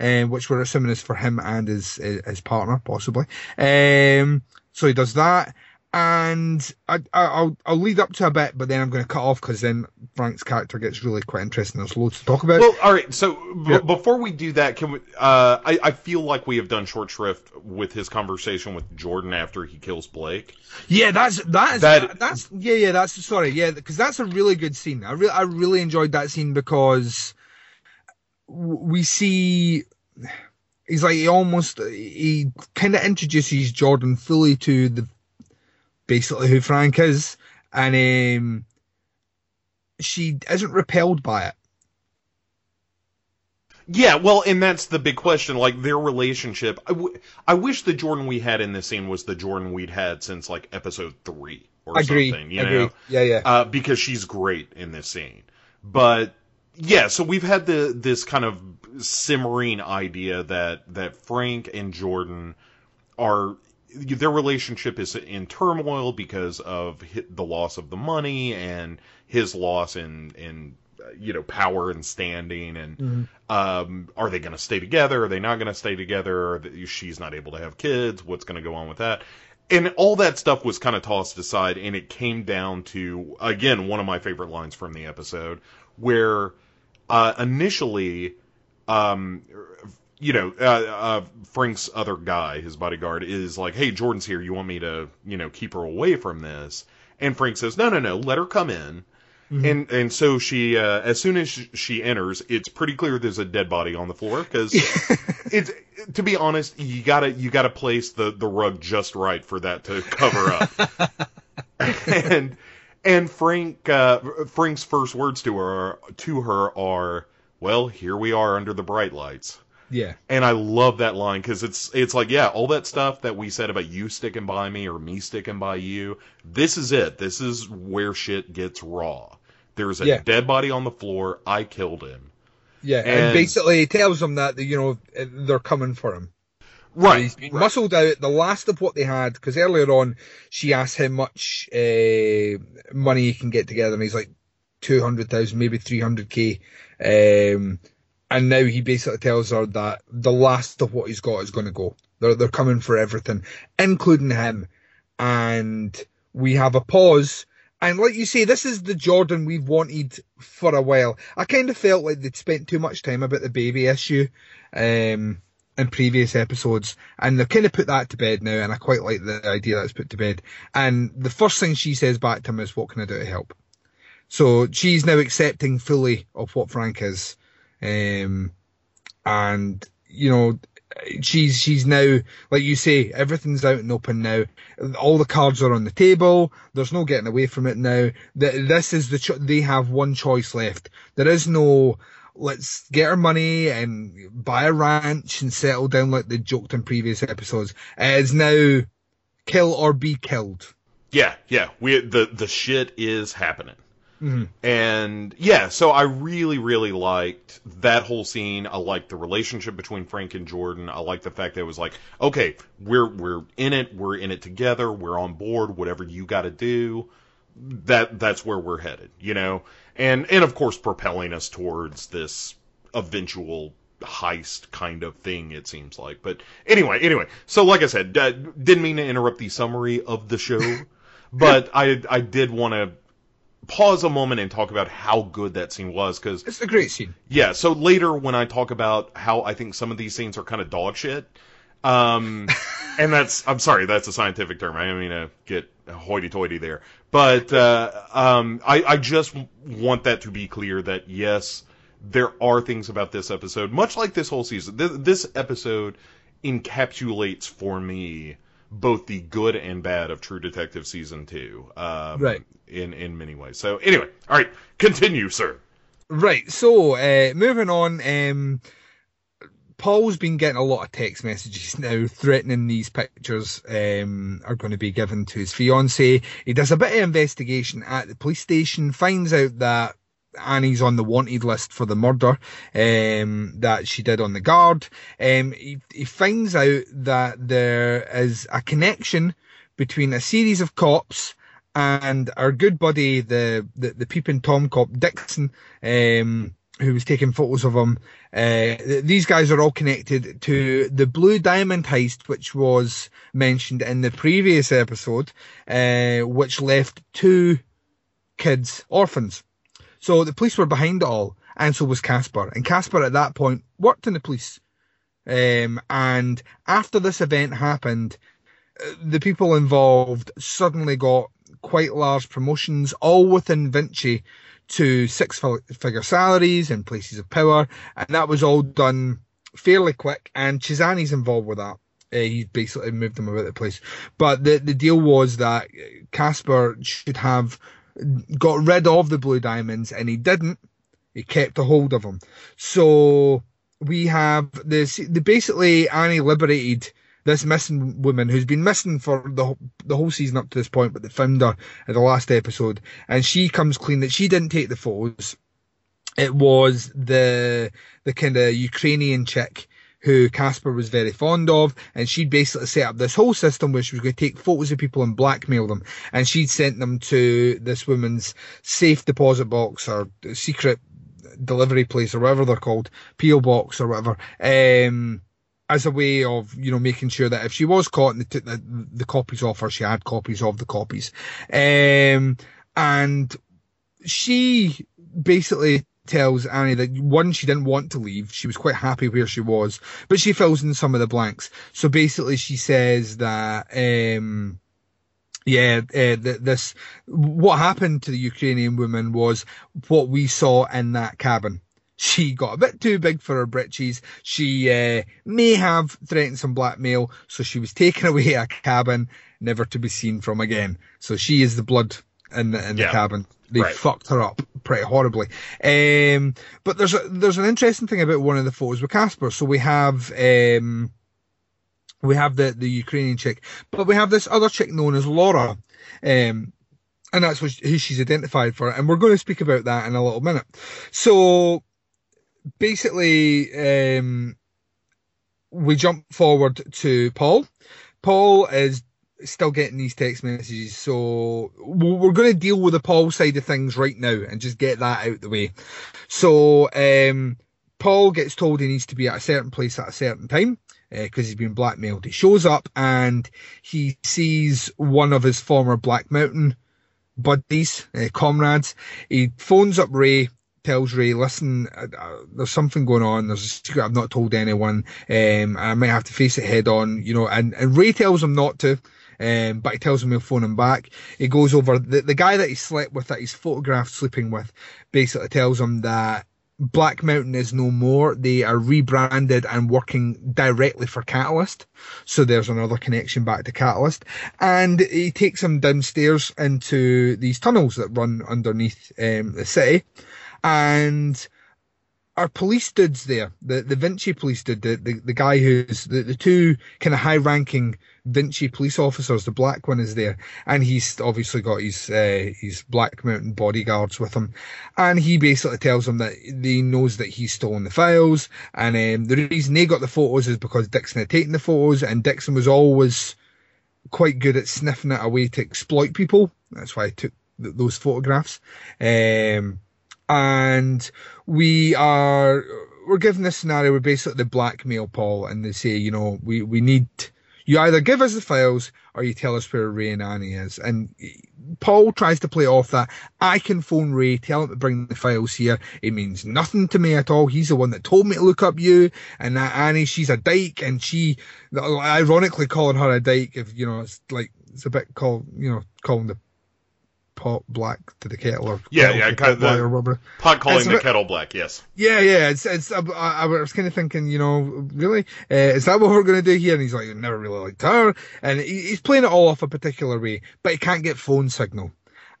um, which we're assuming is for him and his his partner, possibly. Um, so he does that, and I, I, I'll I'll lead up to a bit, but then I'm going to cut off because then Frank's character gets really quite interesting. There's loads to talk about. Well, all right. So b- before we do that, can we? Uh, I, I feel like we have done short shrift with his conversation with Jordan after he kills Blake. Yeah, that's that's That- that's yeah yeah that's sorry yeah because that's a really good scene. I really I really enjoyed that scene because we see he's like he almost he kind of introduces Jordan fully to the basically who Frank is, and um, she isn't repelled by it. Yeah, well, and that's the big question. Like their relationship. I, w- I wish the Jordan we had in this scene was the Jordan we'd had since like episode three or Agree, something. You agree. know, Yeah, yeah. uh, because she's great in this scene. But yeah, so we've had the this kind of simmering idea that that Frank and Jordan are their relationship is in turmoil because of the loss of the money and his loss in in uh, you know power and standing and um, are they going to stay together? Are they not going to stay together? She's not able to have kids. What's going to go on with that? And all that stuff was kind of tossed aside, and it came down to again one of my favorite lines from the episode, where uh, initially, um, you know, uh, uh, Frank's other guy, his bodyguard, is like, "Hey, Jordan's here. You want me to, you know, keep her away from this?" And Frank says, "No, no, no. Let her come in." And and so she, uh, as soon as she, she enters, it's pretty clear there's a dead body on the floor because it's to be honest, you gotta you gotta place the the rug just right for that to cover up. and and Frank uh, Frank's first words to her to her are, "Well, here we are under the bright lights." Yeah. And I love that line because it's it's like yeah, all that stuff that we said about you sticking by me or me sticking by you. This is it. This is where shit gets raw. There's a Yeah. dead body on the floor. I killed him. Yeah, and, And- basically he tells them that you know they're coming for him. Right. He's been muscled out, the last of what they had, because earlier on she asked him how much uh, money he can get together, and he's like two hundred thousand, maybe three hundred k. And now he basically tells her that the last of what he's got is going to go. They're they're coming for everything, including him. And we have a pause. And like you say, this is the Jordan we've wanted for a while. I kind of felt like they'd spent too much time about the baby issue. Um, in previous episodes, and they've kind of put that to bed now, and I quite like the idea that's put to bed. And the first thing she says back to him is, "What can I do to help?" So she's now accepting fully of what Frank is, um, and you know, she's she's now like you say, everything's out and open now. All the cards are on the table. There's no getting away from it now. that This is the cho- they have one choice left. There is no let's get our money and buy a ranch and settle down like they joked in previous episodes. It is now kill or be killed. Yeah, yeah. We the the shit is happening. Mm-hmm. And yeah, so I really, really liked that whole scene. I liked the relationship between Frank and Jordan. I liked the fact that it was like, okay, we're we're in it, we're in it together, we're on board, whatever you gotta do. That that's where we're headed, you know? And and of course propelling us towards this eventual heist kind of thing, it seems like. But anyway, anyway. So like I said, uh, didn't mean to interrupt the summary of the show, but I I did want to pause a moment and talk about how good that scene was because it's a great scene. Yeah. So later when I talk about how I think some of these scenes are kind of dog shit, um, and that's I'm sorry, that's a scientific term. I didn't mean to get hoity-toity there, but uh, um, I, I just want that to be clear that yes, there are things about this episode, much like this whole season. This, this episode encapsulates for me both the good and bad of True Detective season two, um, right? In in many ways. So anyway, all right, continue, sir. Right. So uh, moving on. Um, Paul's been getting a lot of text messages now threatening these pictures um, are going to be given to his fiance. He does a bit of investigation at the police station, finds out that Annie's on the wanted list for the murder um, that she did on the guard. Um, he, he finds out that there is a connection between a series of cops and our good buddy, the the, the peeping Tom cop Dixon, um, who was taking photos of him. Uh, these guys are all connected to the Blue Diamond heist, which was mentioned in the previous episode, uh, which left two kids orphans. So the police were behind it all, and so was Casper. And Casper at that point worked in the police. Um, and after this event happened, the people involved suddenly got quite large promotions, all within Vinci, to six figure salaries and places of power. And that was all done fairly quick. And Chessani's involved with that. Uh, he basically moved them about the place. But the, the deal was that Casper should have got rid of the blue diamonds and he didn't. He kept a hold of them. So we have this, the basically Annie liberated this missing woman who's been missing for the the whole season up to this point, but they found her in the last episode, and she comes clean that she didn't take the photos. It was the the kind of Ukrainian chick who Casper was very fond of, and she'd basically set up this whole system where she was going to take photos of people and blackmail them, and she'd sent them to this woman's safe deposit box or secret delivery place or whatever they're called, PO box or whatever. Um, as a way of you know making sure that if she was caught and they took the, the copies off her, she had copies of the copies. Um, and she basically tells Annie that one, she didn't want to leave. She was quite happy where she was, but she fills in some of the blanks. So basically, she says that. Um, yeah, uh, this what happened to the Ukrainian woman was what we saw in that cabin she got a bit too big for her britches. She uh, may have threatened some blackmail, so she was taken away a cabin, never to be seen from again. So she is the blood in the, in yeah. the cabin. They right. fucked her up pretty horribly. Um, but there's a, there's an interesting thing about one of the photos with Casper. So we have um, we have the the Ukrainian chick, but we have this other chick known as Laura. Um, and that's what, who she's identified for. And we're going to speak about that in a little minute. So basically, um, we jump forward to Paul. Paul is still getting these text messages, so we're going to deal with the Paul side of things right now and just get that out the way. So, um, Paul gets told he needs to be at a certain place at a certain time because uh, he's been blackmailed. He shows up and he sees one of his former Black Mountain buddies, uh, comrades. He phones up Ray tells Ray, "Listen, uh, uh, there's something going on. There's a secret I've not told anyone. Um, I might have to face it head on, you know." And, and Ray tells him not to. Um, but he tells him he'll phone him back. He goes over the, the guy that he slept with, that he's photographed sleeping with, basically tells him that Black Mountain is no more. They are rebranded and working directly for Catalast. So there's another connection back to Catalast. And he takes him downstairs into these tunnels that run underneath um, the city. And our police dudes there, the, the Vinci police dude, the, the, the guy who's the, the two kind of high ranking Vinci police officers, the black one is there, and he's obviously got his uh, his Black Mountain bodyguards with him, and he basically tells them that he knows that he's stolen the files, and um, the reason they got the photos is because Dixon had taken the photos, and Dixon was always quite good at sniffing out a way to exploit people. That's why I took th- those photographs. Um, and we are we're given this scenario where basically they blackmail Paul and they say, you know, we we need you either give us the files or you tell us where Ray and Annie is. And Paul tries to play off that. I can phone Ray, tell him to bring the files here. It means nothing to me at all. He's the one that told me to look up you. And that Annie, she's a dyke and she, ironically calling her a dyke, if, you know, it's like, it's a bit called, you know, calling the pot black to the kettle or Yeah, kettle yeah, kind of pot the- or whatever. Pot calling It's the bit- kettle black, yes. Yeah, yeah. It's it's. I, I was kind of thinking, you know, really, uh, is that what we're going to do here? And he's like, I never really liked her, and he, he's playing it all off a particular way, but he can't get phone signal,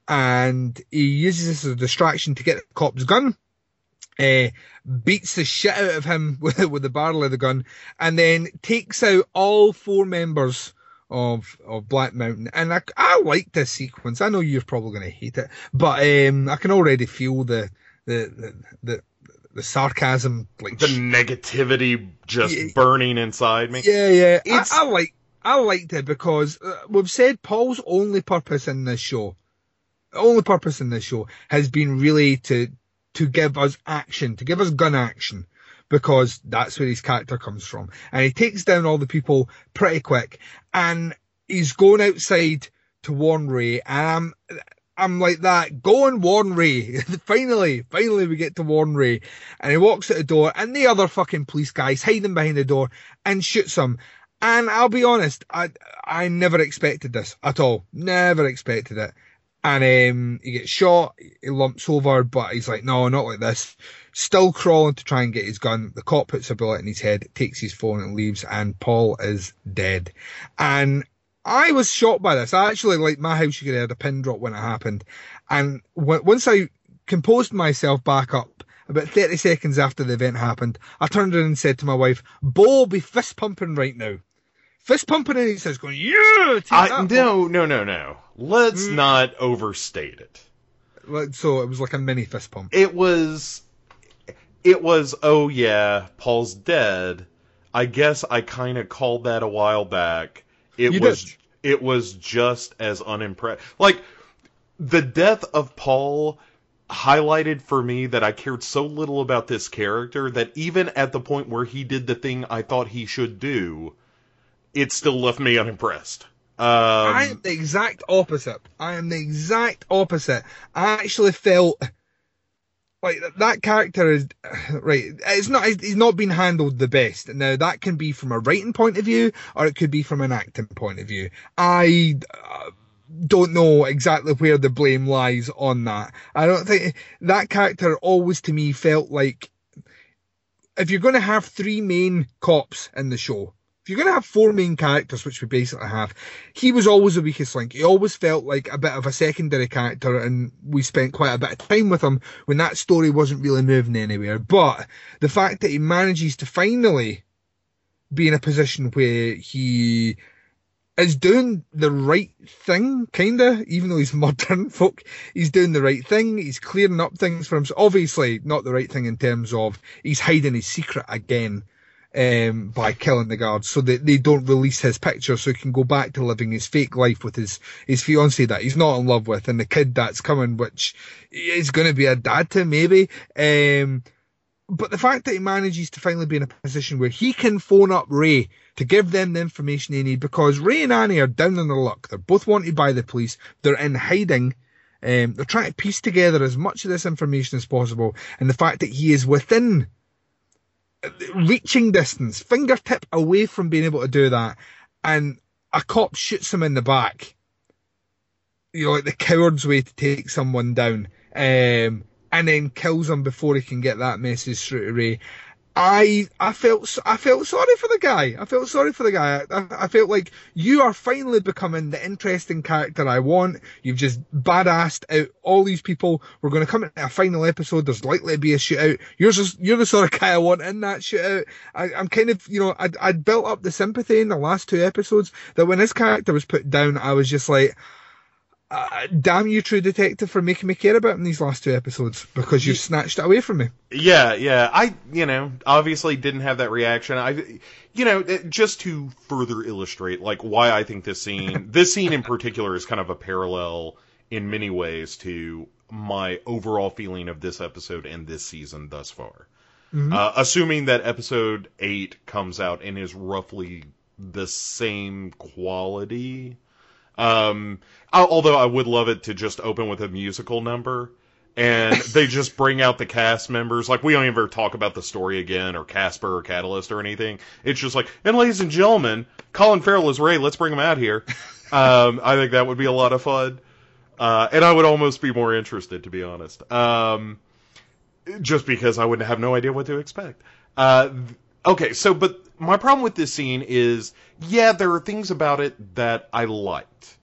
and he uses this as a distraction to get the cop's gun. Uh, beats the shit out of him with, with the barrel of the gun, and then takes out all four members of of Black Mountain. And I, I like this sequence. I know you're probably going to hate it, but um, I can already feel the the the, the the sarcasm, like The negativity just Yeah. burning inside me. yeah, yeah. It's- I, I like I liked it because uh, we've said Paul's only purpose in this show, only purpose in this show has been really to to give us action, to give us gun action, because that's where his character comes from, and he takes down all the people pretty quick, and he's going outside to warn Ray, and I'm. I'm like that. Go and warn Ray. finally, finally we get to warn Ray. And he walks at the door and the other fucking police guy's hiding behind the door and shoots him. And I'll be honest, I I never expected this at all. Never expected it. And um, he gets shot, he lumps over, but he's like, no, not like this. Still crawling to try and get his gun. The cop puts a bullet in his head, takes his phone and leaves, and Paul is dead. And I was shocked by this. I actually, like my house, you could hear a pin drop when it happened. And w- once I composed myself back up, about 30 seconds after the event happened, I turned around and said to my wife, Bo be fist pumping right now. Fist pumping and he says, going, yeah, I, that, Bo." no, no, no, no. Let's Mm. not overstate it. So it was like a mini fist pump. It was, it was. Oh yeah, Paul's dead. I guess I kind of called that a while back. It You was, did. it was just as unimpressed. Like the death of Paul highlighted for me that I cared so little about this character that even at the point where he did the thing I thought he should do, it still left me unimpressed. Um, I am the exact opposite. I am the exact opposite. I actually felt like that- character is right. It's not. He's not been handled the best. Now that can be from a writing point of view, or it could be from an acting point of view. I. Uh, don't know exactly where the blame lies on that. I don't think that character always to me felt like if you're going to have three main cops in the show, if you're going to have four main characters, which we basically have, he was always the weakest link. He always felt like a bit of a secondary character, and we spent quite a bit of time with him when that story wasn't really moving anywhere. But the fact that he manages to finally be in a position where he is doing the right thing, kinda, even though he's modern folk, he's doing the right thing, he's clearing up things for himself. Obviously, not the right thing in terms of he's hiding his secret again um, by killing the guards so that they don't release his picture so he can go back to living his fake life with his, his fiancée that he's not in love with and the kid that's coming, which is going to be a dad to maybe. Um, but the fact that he manages to finally be in a position where he can phone up Ray to give them the information they need because Ray and Annie are down on their luck. They're both wanted by the police. They're in hiding. Um, they're trying to piece together as much of this information as possible, and the fact that he is within reaching distance, fingertip away from being able to do that, and a cop shoots him in the back. You know, like the coward's way to take someone down, um, and then kills him before he can get that message through to Ray. I I felt I felt sorry for the guy. I felt sorry for the guy. I, I felt like you are finally becoming the interesting character I want. You've just badassed out all these people. We're going to come into a final episode. There's likely to be a shootout. You're just you're the sort of guy I want in that shootout. I, I'm kind of you know I'd, I'd built up the sympathy in the last two episodes that when his character was put down, I was just like uh, damn you, True Detective, for making me care about him these last two episodes because you've snatched it away from me. Yeah, yeah. I, you know, obviously didn't have that reaction. I, you know, just to further illustrate, like, why I think this scene, this scene in particular is kind of a parallel in many ways to my overall feeling of this episode and this season thus far. Mm-hmm. Uh, assuming that episode 8 comes out and is roughly the same quality um, although I would love it to just open with a musical number and they just bring out the cast members. Like we don't ever talk about the story again or Casper or Catalast or anything. It's just like, and ladies and gentlemen, Colin Farrell is Ray. Let's bring him out here. Um, I think that would be a lot of fun. Uh, and I would almost be more interested, to be honest. Um, just because I wouldn't have no idea what to expect. Uh, okay, so, but my problem with this scene is, yeah, there are things about it that I liked.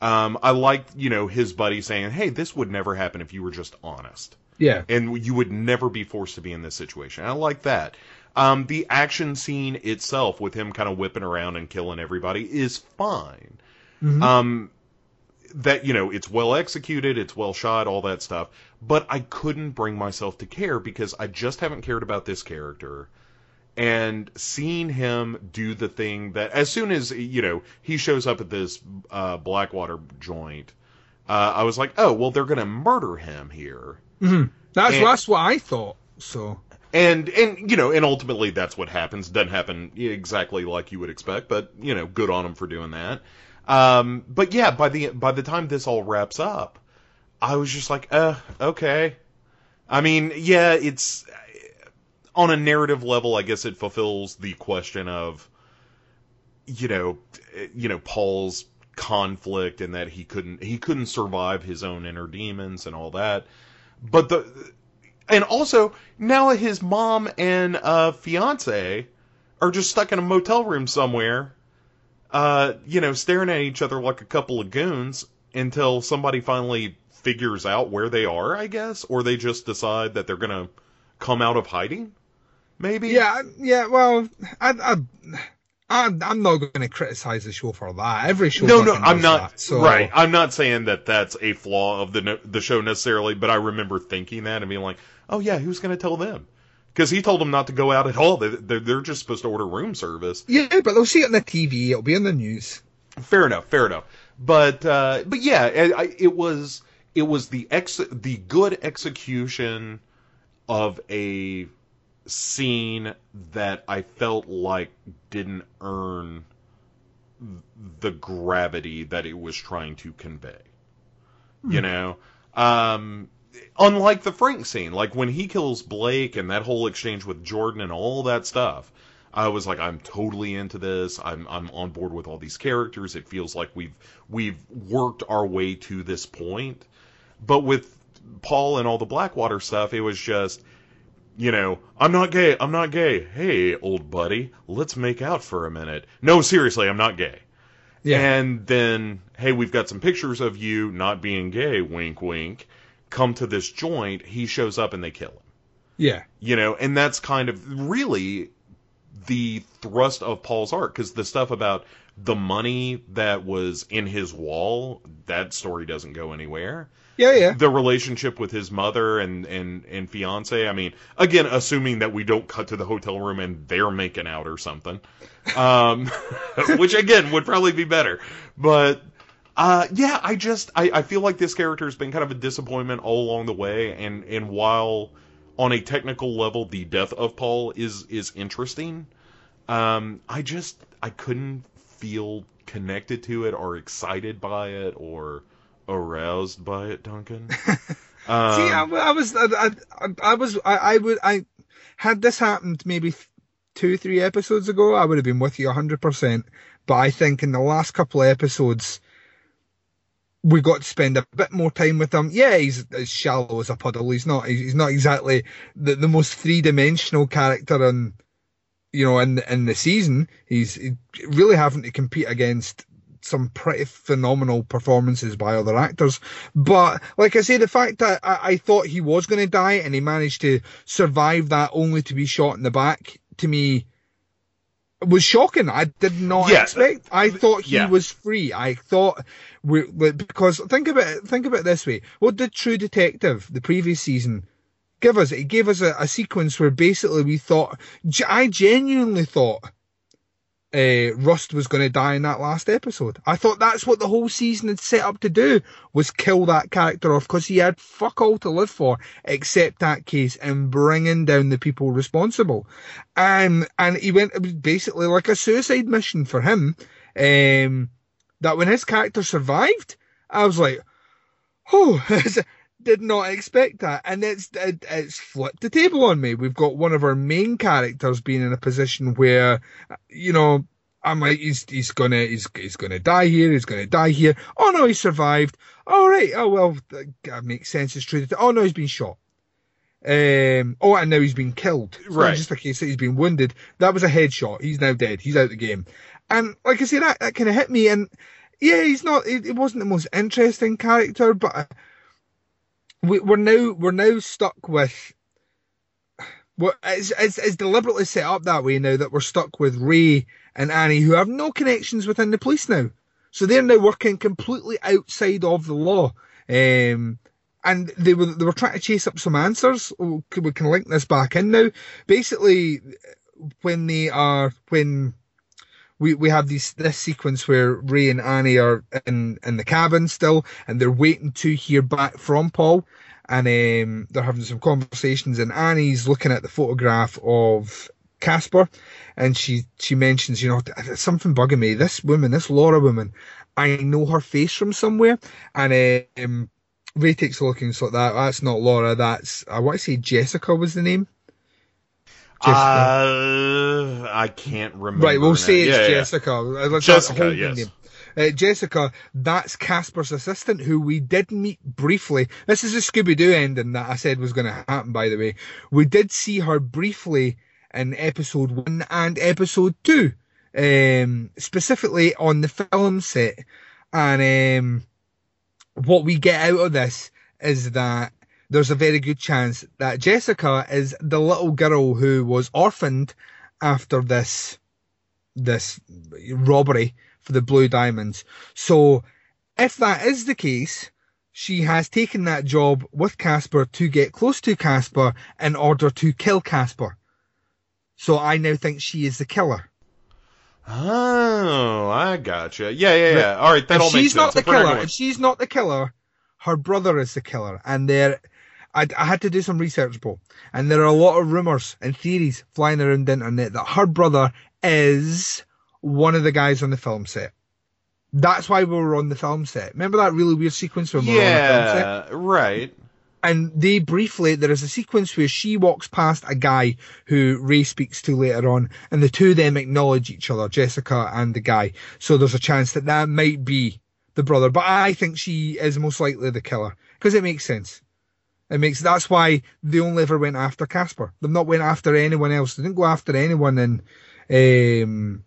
Um, I liked, you know, his buddy saying, "Hey, this would never happen if you were just honest." Yeah. And you would never be forced to be in this situation. I like that. Um, the action scene itself, with him kind of whipping around and killing everybody, is fine. Mm-hmm. Um, that you know, it's well executed, it's well shot, all that stuff. But I couldn't bring myself to care because I just haven't cared about this character and seeing him do the thing that as soon as you know he shows up at this uh, Blackwater joint, uh, I was like, oh well, they're gonna murder him here. Mm-hmm. That's and, that's what I thought. So and and you know and ultimately that's what happens. Doesn't happen exactly like you would expect, but you know, good on him for doing that. Um, but yeah, by the by the time this all wraps up, I was just like, uh, okay. I mean, yeah, it's on a narrative level, I guess it fulfills the question of, you know, you know Paul's conflict and that he couldn't he couldn't survive his own inner demons and all that. But the and also now his mom and uh, fiance are just stuck in a motel room somewhere, uh, you know, staring at each other like a couple of goons until somebody finally figures out where they are, I guess, or they just decide that they're gonna come out of hiding maybe. Yeah, yeah. Well, I, I, I I'm not going to criticize the show for that. Every show. No, no, I'm not. That, so. Right, I'm not saying that that's a flaw of the the show necessarily, but I remember thinking that and being like, oh yeah, who's going to tell them? Because he told them not to go out at all. They're, they're just supposed to order room service. Yeah, but they'll see it on the TV. It'll be in the news. Fair enough. Fair enough. But uh, but yeah, it, it was it was the ex the good execution of a scene that I felt like didn't earn the gravity that it was trying to convey. Mm. You know, um, unlike the Frank scene, like when he kills Blake and that whole exchange with Jordan and all that stuff, I was like, I'm totally into this. I'm I'm on board with all these characters. It feels like we've we've worked our way to this point. But with Paul and all the Blackwater stuff, it was just you know, I'm not gay, I'm not gay. Hey, old buddy, let's make out for a minute. No, seriously, I'm not gay. Yeah. And then, hey, we've got some pictures of you not being gay, wink, wink. Come to this joint, he shows up and they kill him. Yeah. You know, and that's kind of really the thrust of Paul's art because the stuff about the money that was in his wall, that story doesn't go anywhere. Yeah, yeah. The relationship with his mother and and and fiance. I mean, again, assuming that we don't cut to the hotel room and they're making out or something, um, which again would probably be better. But uh, yeah, I just I, I feel like this character has been kind of a disappointment all along the way, and and while on a technical level the death of Paul is is interesting, um, I just I couldn't feel connected to it or excited by it or aroused by it, Duncan. See, I, Um, I was, I, I, I was, I, I would, I had this happened maybe two, three episodes ago, I would have been with you hundred percent. But I think in the last couple of episodes, we got to spend a bit more time with him. Yeah, he's as shallow as a puddle. He's not, he's not exactly the, the most three dimensional character in, you know, in in the season. He's really having to compete against some pretty phenomenal performances by other actors. But like I say, the fact that I, I thought he was going to die and he managed to survive that only to be shot in the back to me was shocking. I did not Yeah. expect. I thought he Yeah. was free. I thought we because think about it, think about it this way. What did True Detective the previous season give us? It gave us a, a sequence where basically we thought I genuinely thought uh, Rust was going to die in that last episode. I thought that's what the whole season had set up to do was kill that character off because he had fuck all to live for except that case and bringing down the people responsible. And and he went it was basically like a suicide mission for him. Um, that when his character survived, I was like, oh. Did not expect that, and it's it, it's flipped the table on me. We've got one of our main characters being in a position where you know, I'm like, he's he's gonna he's he's gonna die here. He's gonna die here. Oh no, he survived. All right. Oh well, that makes sense. It's true. Oh no, he's been shot. Um. Oh, and now he's been killed. It's Right. just a case that he's been wounded. That was a headshot. He's now dead. He's out the game. And like I say, that that kind of hit me. And yeah, he's not. It, it wasn't the most interesting character, but we, we're now we're now stuck with it's, it's, it's deliberately set up that way now that we're stuck with Ray and Annie, who have no connections within the police now. So they're now working completely outside of the law. Um, and they were they were trying to chase up some answers. Oh, We can link this back in now. Basically, when they are when we we have these this sequence where Ray and Annie are in in the cabin still, and they're waiting to hear back from Paul, and um, they're having some conversations, and Annie's looking at the photograph of Casper, and she she mentions, you know, something bugging me. This woman, this Laura woman, I know her face from somewhere, and um, Ray takes a look and it's like that. That's not Laura. That's I want to say Jessica was the name. Uh, I can't remember. Right, we'll now. say it's Yeah, yeah. Jessica. Uh, let's Jessica, the yes. name. Uh, Jessica, that's Casper's assistant, who we did meet briefly. This is a Scooby Doo ending that I said was going to happen, by the way. We did see her briefly in episode one and episode two, um, specifically on the film set. And um, what we get out of this is that there's a very good chance that Jessica is the little girl who was orphaned after this this robbery for the blue diamonds. So if that is the case, she has taken that job with Casper to get close to Casper in order to kill Casper. So I now think she is the killer. Oh, I gotcha. Yeah, yeah, yeah. All right, that if all makes sense. she's not the If we're not killer, if she's not the killer, her brother is the killer, and there, I, I had to do some research, Paul, and there are a lot of rumors and theories flying around the internet that her brother is one of the guys on the film set. That's why we were on the film set. Remember that really weird sequence when we were on the film set? Yeah, right. and they briefly there is a sequence where she walks past a guy who Ray speaks to later on, and the two of them acknowledge each other, Jessica and the guy. So there's a chance that that might be the brother, but I think she is most likely the killer because it makes sense. It makes that's why they only ever went after Casper. They've not went after anyone else. They didn't go after anyone in um,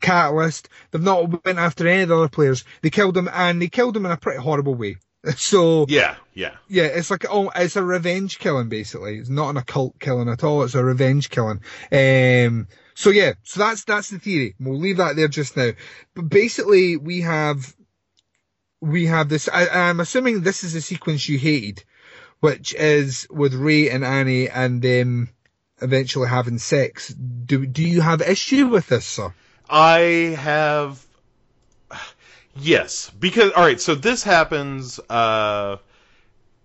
Catalast. They've not went after any of the other players. They killed them, and they killed them in a pretty horrible way. So Yeah, yeah. yeah, it's like oh, it's a revenge killing basically. It's not an occult killing at all. It's a revenge killing. Um, so yeah, so that's that's the theory. We'll leave that there just now. But basically, we have we have this. I, I'm assuming this is a sequence you hated, which is with Ray and Annie and them eventually having sex. Do do you have issue with this, sir? I have. Yes, because all right. So this happens. Uh,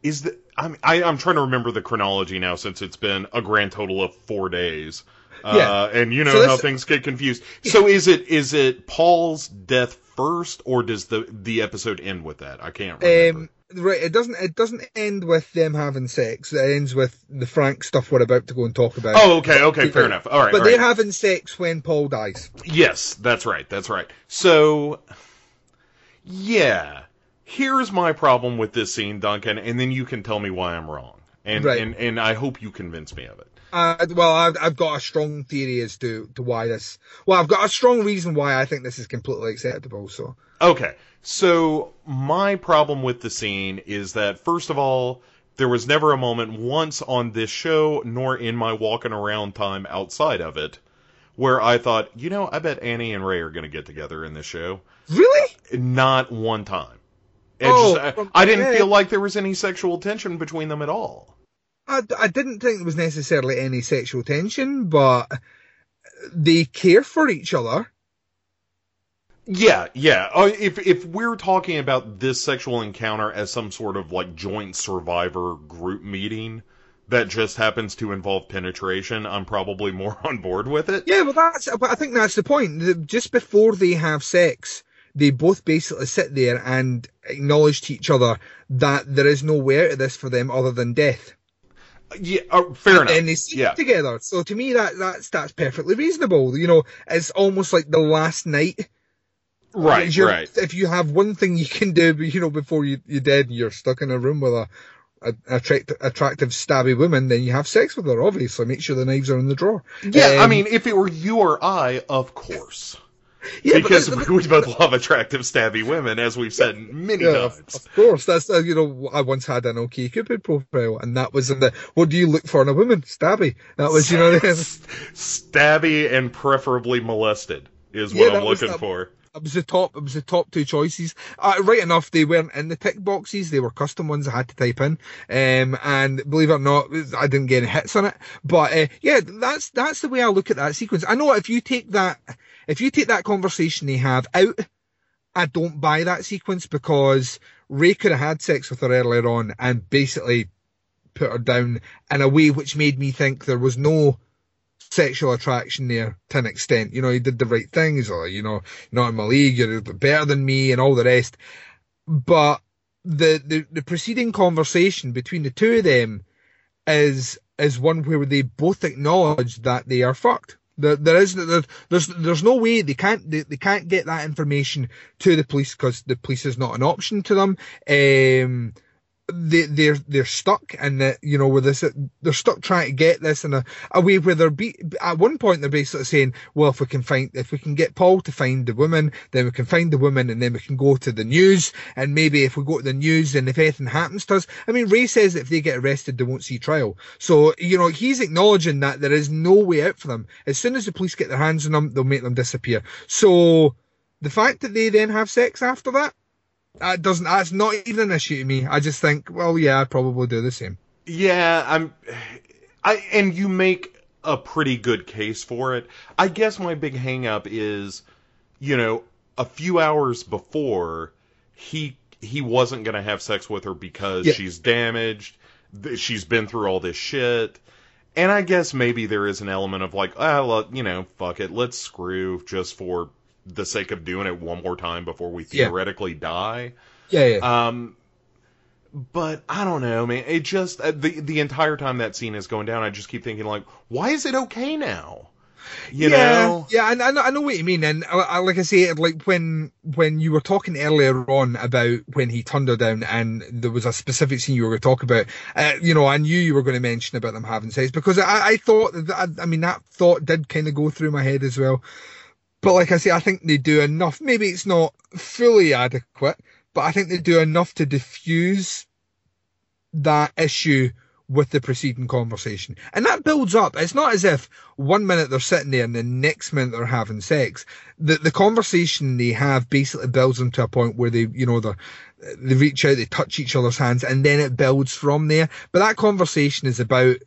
is the I'm I, I'm trying to remember the chronology now since it's been a grand total of four days. Uh, Yeah. and you know So how things get confused. So is it is it Paul's death first, or does the the episode end with that? I can't remember. Um, right, it doesn't. It doesn't end with them having sex. It ends with the Frank stuff we're about to go and talk about. oh, okay, okay, fair enough. All right, but all they're right. having sex when Paul dies. Yes, that's right. That's right. So, yeah, here's my problem with this scene, Duncan, and then you can tell me why I'm wrong, and Right. and and I hope you convince me of it. Uh, well, I've, I've got a strong theory as to, to why this. Well, I've got a strong reason why I think this is completely acceptable. So, Okay, so my problem with the scene is that first of all, there was never a moment once on this show, nor in my walking around time outside of it, where I thought, you know, I bet Annie and Ray are going to get together in this show. really, Not one time. It Oh, just- I- um, I didn't feel like there was any sexual tension between them at all. I, I didn't think there was necessarily any sexual tension, but they care for each other. Yeah, yeah. Uh, if if we're talking about this sexual encounter as some sort of like joint survivor group meeting that just happens to involve penetration, I'm probably more on board with it. Yeah, well, that's. But I think that's the point. Just before they have sex, they both basically sit there and acknowledge to each other that there is no way out of this for them other than death. Yeah, uh, fair enough. and they sleep yeah, together. So to me, that that's that's perfectly reasonable. You know, it's almost like the last night. Right, You're- right. If you have one thing you can do, you know, before you you're dead, and you're stuck in a room with a, a attract, attractive stabby woman, then you have sex with her. Obviously, make sure the knives are in the drawer. Yeah, I Um, mean, if it were you or I, of course. yeah, but because we both love attractive, stabby women, as we've said many Yeah, times. of course. That's uh, you know, I once had an OK Cupid profile, and that was in the what do you look for in a woman? Stabby. That was you know. Stabby and preferably molested is Yeah, what I'm looking that- for. It was the top. It was the top two choices. Uh, right enough, they weren't in the tick boxes. They were custom ones I had to type in. Um, and believe it or not, I didn't get any hits on it. But uh, yeah, that's that's the way I look at that sequence. I know if you take that, if you take that conversation they have out, I don't buy that sequence because Ray could have had sex with her earlier on and basically put her down in a way which made me think there was no sexual attraction there to an extent. You know, he did the right things, or you know, not in my league, you're better than me, and all the rest. But the the, the preceding conversation between the two of them is is one where they both acknowledge that they are fucked. There, there is there, there's there's no way they can't they, they can't get that information to the police because the police is not an option to them. Um, they they're they're stuck and that you know with this they're stuck trying to get this in a, a way where they're be at one point they're basically saying well if we can find if we can get Paul to find the woman then we can find the woman and then we can go to the news. And maybe if we go to the news and if anything happens to us I mean Ray says if they get arrested they won't see trial. So you know he's acknowledging that there is no way out for them. As soon as the police get their hands on them they'll make them disappear. So the fact that they then have sex after that that doesn't. That's not even an issue to me. I just think, well, yeah, I'd probably do the same. Yeah, I'm. I and you make a pretty good case for it. I guess my big hang up is, you know, a few hours before he he wasn't going to have sex with her because Yeah. she's damaged. She's been through all this shit. And I guess maybe there is an element of like, ah, well, you know, fuck it, let's screw just for the sake of doing it one more time before we Yeah. theoretically die. Yeah, yeah. Um, but I don't know, man. It just uh, the the entire time that scene is going down, I just keep thinking like, why is it okay now? You yeah, know? yeah, I, I know, I know what you mean, and I, I, like I say, like when when you were talking earlier on about when he turned her down, and there was a specific scene you were going to talk about, uh, you know, I knew you were going to mention about them having sex because I, I thought, that, I mean, that thought did kind of go through my head as well. But like I say, I think they do enough. Maybe it's not fully adequate, but I think they do enough to diffuse that issue with the preceding conversation. And that builds up. It's not as if one minute they're sitting there and the next minute they're having sex. The the conversation they have basically builds them to a point where they, you know, they they reach out, they touch each other's hands, and then it builds from there. But that conversation is about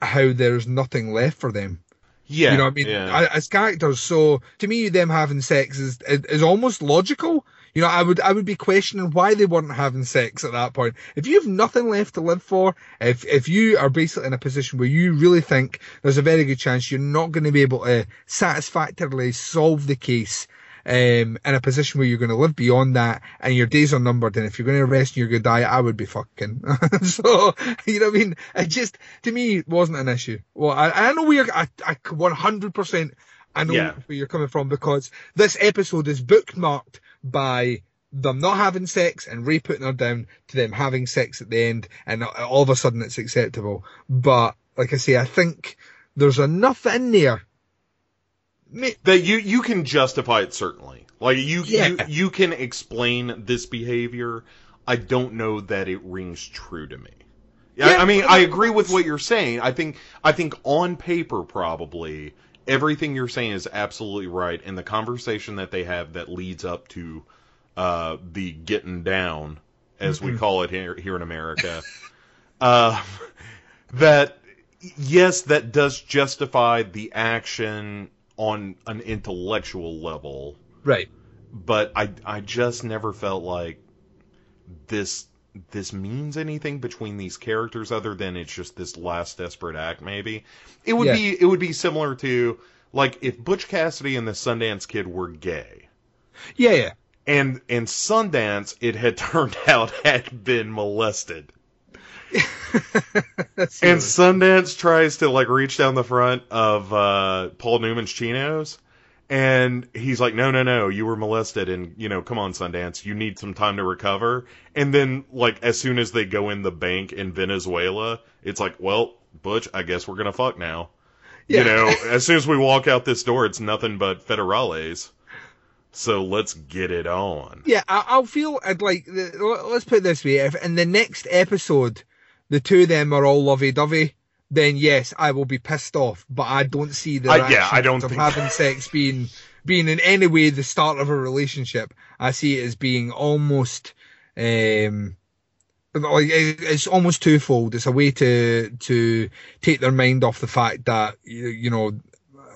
how there's nothing left for them. Yeah. You know what I mean? Yeah. As characters, so to me, them having sex is is almost logical. You know, I would I would be questioning why they weren't having sex at that point. If you have nothing left to live for, if if you are basically in a position where you really think there's a very good chance you're not going to be able to satisfactorily solve the case um, in a position where you're going to live beyond that and your days are numbered and if you're going to rest and you're going to die, I would be fucking. so, you know what I mean? It just, to me, wasn't an issue. Well, I, I know we are, I, I 100% I know Yeah. where you're coming from because this episode is bookmarked by them not having sex and Ray putting her down to them having sex at the end and all of a sudden it's acceptable. But, like I say, I think there's enough in there. That you you can justify it certainly. Like you Yeah. you you can explain this behavior. I don't know that it rings true to me. Yeah, I mean, I agree with what you're saying. I think I think on paper probably everything you're saying is absolutely right and the conversation that they have that leads up to uh the getting down as we call it here here in America. uh that yes, that does justify the action on an intellectual level, Right. but I I just never felt like this this means anything between these characters other than it's just this last desperate act maybe. It would Yeah. be it would be similar to like if Butch Cassidy and the Sundance Kid were gay. Yeah, yeah. And and Sundance it had turned out had been molested. And Sundance tries to like reach down the front of uh, Paul Newman's chinos, and he's like, "No, no, no, you were molested, and you know, come on, Sundance, you need some time to recover." And then, like, as soon as they go in the bank in Venezuela, it's like, "Well, Butch, I guess we're gonna fuck now." Yeah. You know, as soon as we walk out this door, it's nothing but federales. So let's get it on. Yeah, I, I'll feel I'd like. Let's put it this way: if in the next episode, the two of them are all lovey-dovey, then yes, I will be pissed off. But I don't see the I- yeah, I don't of think- having sex being being in any way the start of a relationship. I see it as being almost. Um, like it's almost twofold. It's a way to to take their mind off the fact that you, know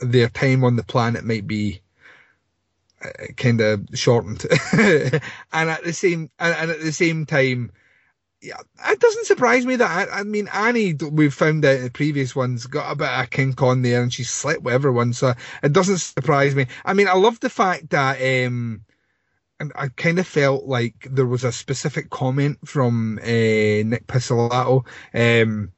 their time on the planet might be kind of shortened, and at the same and at the same time, yeah, it doesn't surprise me that I, I mean Annie we've found out in the previous ones got a bit of a kink on there and she slept with everyone, so it doesn't surprise me. I mean, I love the fact that um, and I kind of felt like there was a specific comment from uh, Nick Pizzolatto, um,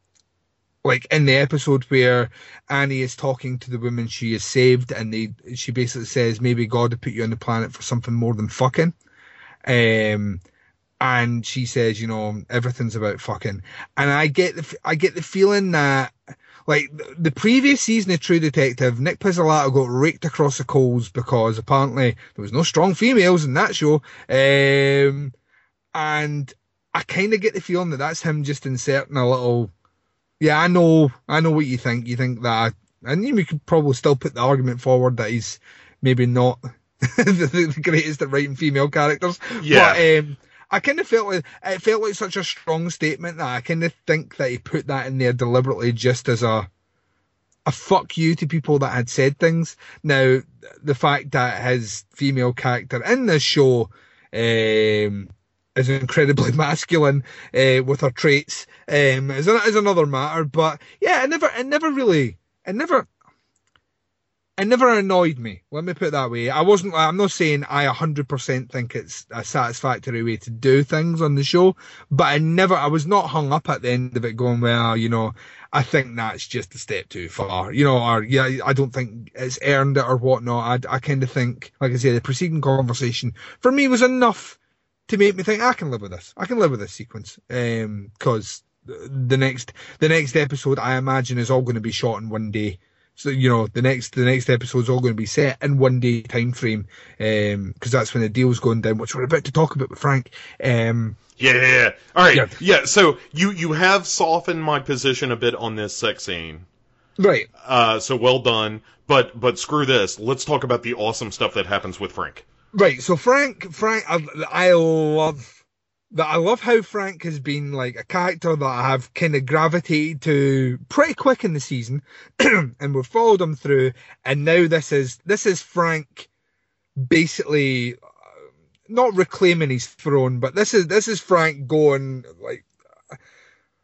like in the episode where Annie is talking to the woman she has saved, and they she basically says maybe God put you on the planet for something more than fucking. Um, and she says, you know, everything's about fucking. And I get the I get the feeling that like the- the previous season of True Detective, Nick Pizzolatto got raked across the coals because apparently there was no strong females in that show. Um, and I kind of get the feeling that that's him just inserting a little. Yeah, I know, I know what you think. You think that, and we could probably still put the argument forward that he's maybe not the, the greatest at writing female characters. Yeah. But um, I kind of felt like it felt like such a strong statement that I kind of think that he put that in there deliberately just as a a fuck you to people that had said things. Now, the fact that his female character in this show um, is incredibly masculine uh, with her traits um, is, is another matter. But yeah, it never, it never really, it never, it never annoyed me. Let me put it that way. I wasn't. I'm not saying I 100% think it's a satisfactory way to do things on the show, but I never. I was not hung up at the end of it, going, well, you know, I think that's just a step too far, you know, or yeah, I don't think it's earned it or whatnot. I, I kind of think, like I say, the preceding conversation for me was enough to make me think I can live with this. I can live with this sequence, um, because the next the next episode I imagine is all going to be shot in one day. So you know the next the next episode's all going to be set in one day time frame, um, because that's when the deal's going down, which we're about to talk about with Frank. Um, Yeah, yeah, yeah. All right. Yeah. Yeah. So you you have softened my position a bit on this sex scene. right. Uh, so well done. But but screw this. Let's talk about the awesome stuff that happens with Frank. Right, so Frank, Frank, I, I love that. I love how Frank has been like a character that I have kind of gravitated to pretty quick in the season, and we've followed him through. And now this is this is Frank, basically uh, not reclaiming his throne, but this is this is Frank going like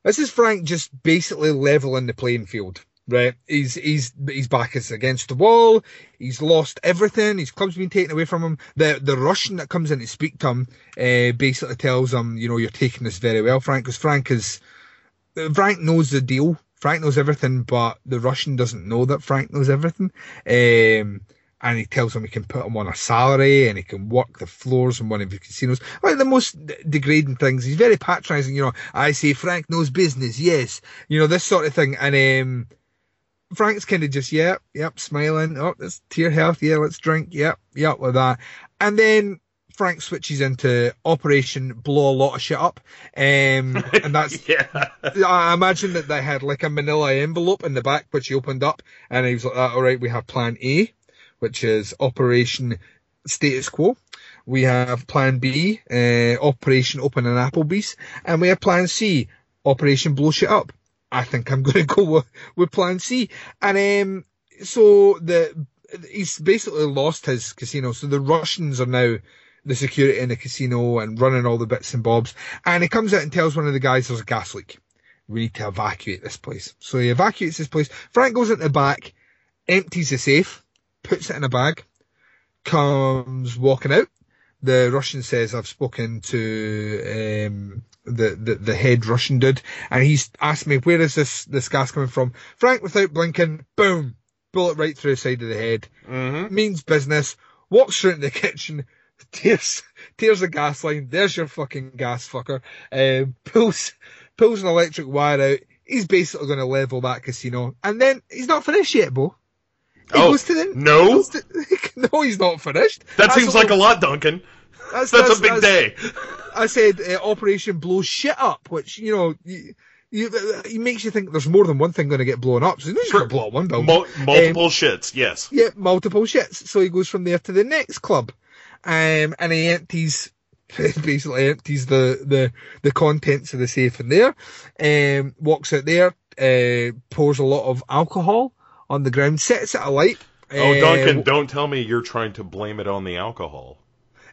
this is Frank just basically leveling the playing field. Right, he's he's his back is against the wall. He's lost everything. His club's been taken away from him. The the Russian that comes in to speak to him uh, basically tells him, you know, you're taking this very well, Frank, because Frank is Frank knows the deal. Frank knows everything, but the Russian doesn't know that Frank knows everything. Um, and he tells him he can put him on a salary and he can work the floors in one of his casinos. Like the most degrading things. He's very patronising, you know. I say Frank knows business, yes. You know, this sort of thing. And um, Frank's kind of just, yep, yep, smiling. Oh, it's tier health. Yeah, let's drink. Yep, yep, with that. And then Frank switches into Operation Blow a lot of shit up. Um, and that's, yeah. I imagine that they had like a manila envelope in the back, which he opened up. And he was like, all right, we have plan A, which is Operation Status Quo. We have plan B, uh, Operation Open an Applebee's. And we have plan C, Operation Blow Shit Up. I think I'm going to go with, with plan C. And, um, so the, he's basically lost his casino. So the Russians are now the security in the casino and running all the bits and bobs. And he comes out and tells one of the guys there's a gas leak. We need to evacuate this place. So he evacuates this place. Frank goes into the back, empties the safe, puts it in a bag, comes walking out. The Russian says, I've spoken to, um, the, the, the head Russian dude, and he's asked me, where is this, this gas coming from? Frank, without blinking, boom, bullet right through the side of the head. Mm-hmm. Means business, walks through in the kitchen, tears, tears the gas line, there's your fucking gas fucker, um, pulls, pulls an electric wire out, he's basically going to level that casino, and then he's not finished yet, Bo. He Oh, goes to the, no? goes to- no, he's not finished. That That's seems like a lot, Duncan. That's, That's a big day. I said uh, Operation Blow Shit Up, which you know, you, you, it makes you think there's more than one thing going to get blown up. So he's just going to blow up one building. Mul- multiple shits, yes. Yeah, multiple shits. So he goes from there to the next club, um, and he empties, basically empties the the the contents of the safe in there. Um, walks out there, uh, pours a lot of alcohol on the ground, sets it alight. Oh, uh, Duncan, don't tell me you're trying to blame it on the alcohol.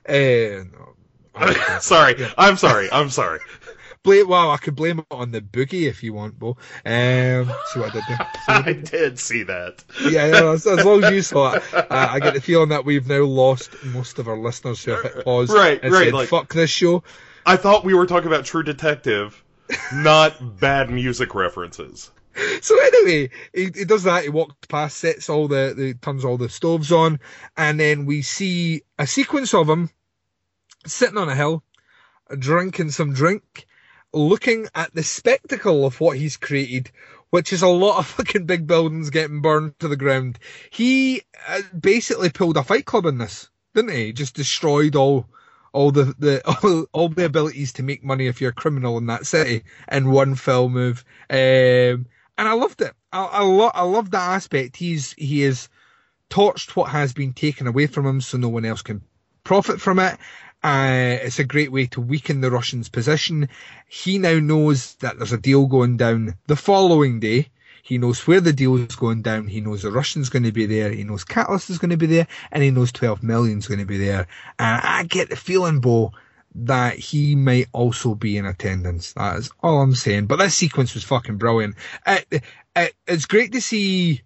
Uh, no. sorry, I'm sorry, I'm sorry. Blame, well, I could blame it on the boogie if you want, Bo. Um, see what I did there. I did see that. Yeah, yeah, as, as long as you saw it, uh, I get the feeling that we've now lost most of our listeners who have hit pause Right, and right, said, like- fuck this show. I thought we were talking about True Detective, not bad music references. So anyway, he, he does that. He walks past, sets all the, the turns all the stoves on, and then we see a sequence of him sitting on a hill, drinking some drink, looking at the spectacle of what he's created, which is a lot of fucking big buildings getting burned to the ground. He uh, basically pulled a Fight Club in this, didn't he? Just destroyed all. All the, the all, all the abilities to make money if you're a criminal in that city in one film move. Um, and I loved it. I, I, lo- I love that aspect. He's he has torched what has been taken away from him, so no one else can profit from it. Uh, it's a great way to weaken the Russians' position. He now knows that there's a deal going down the following day. He knows where the deal is going down. He knows the Russians going to be there. He knows Catalyst is going to be there, and he knows 12 million is going to be there. And I get the feeling, Bo, that he might also be in attendance. That is all I'm saying. But this sequence was fucking brilliant. It, it, it's great to see.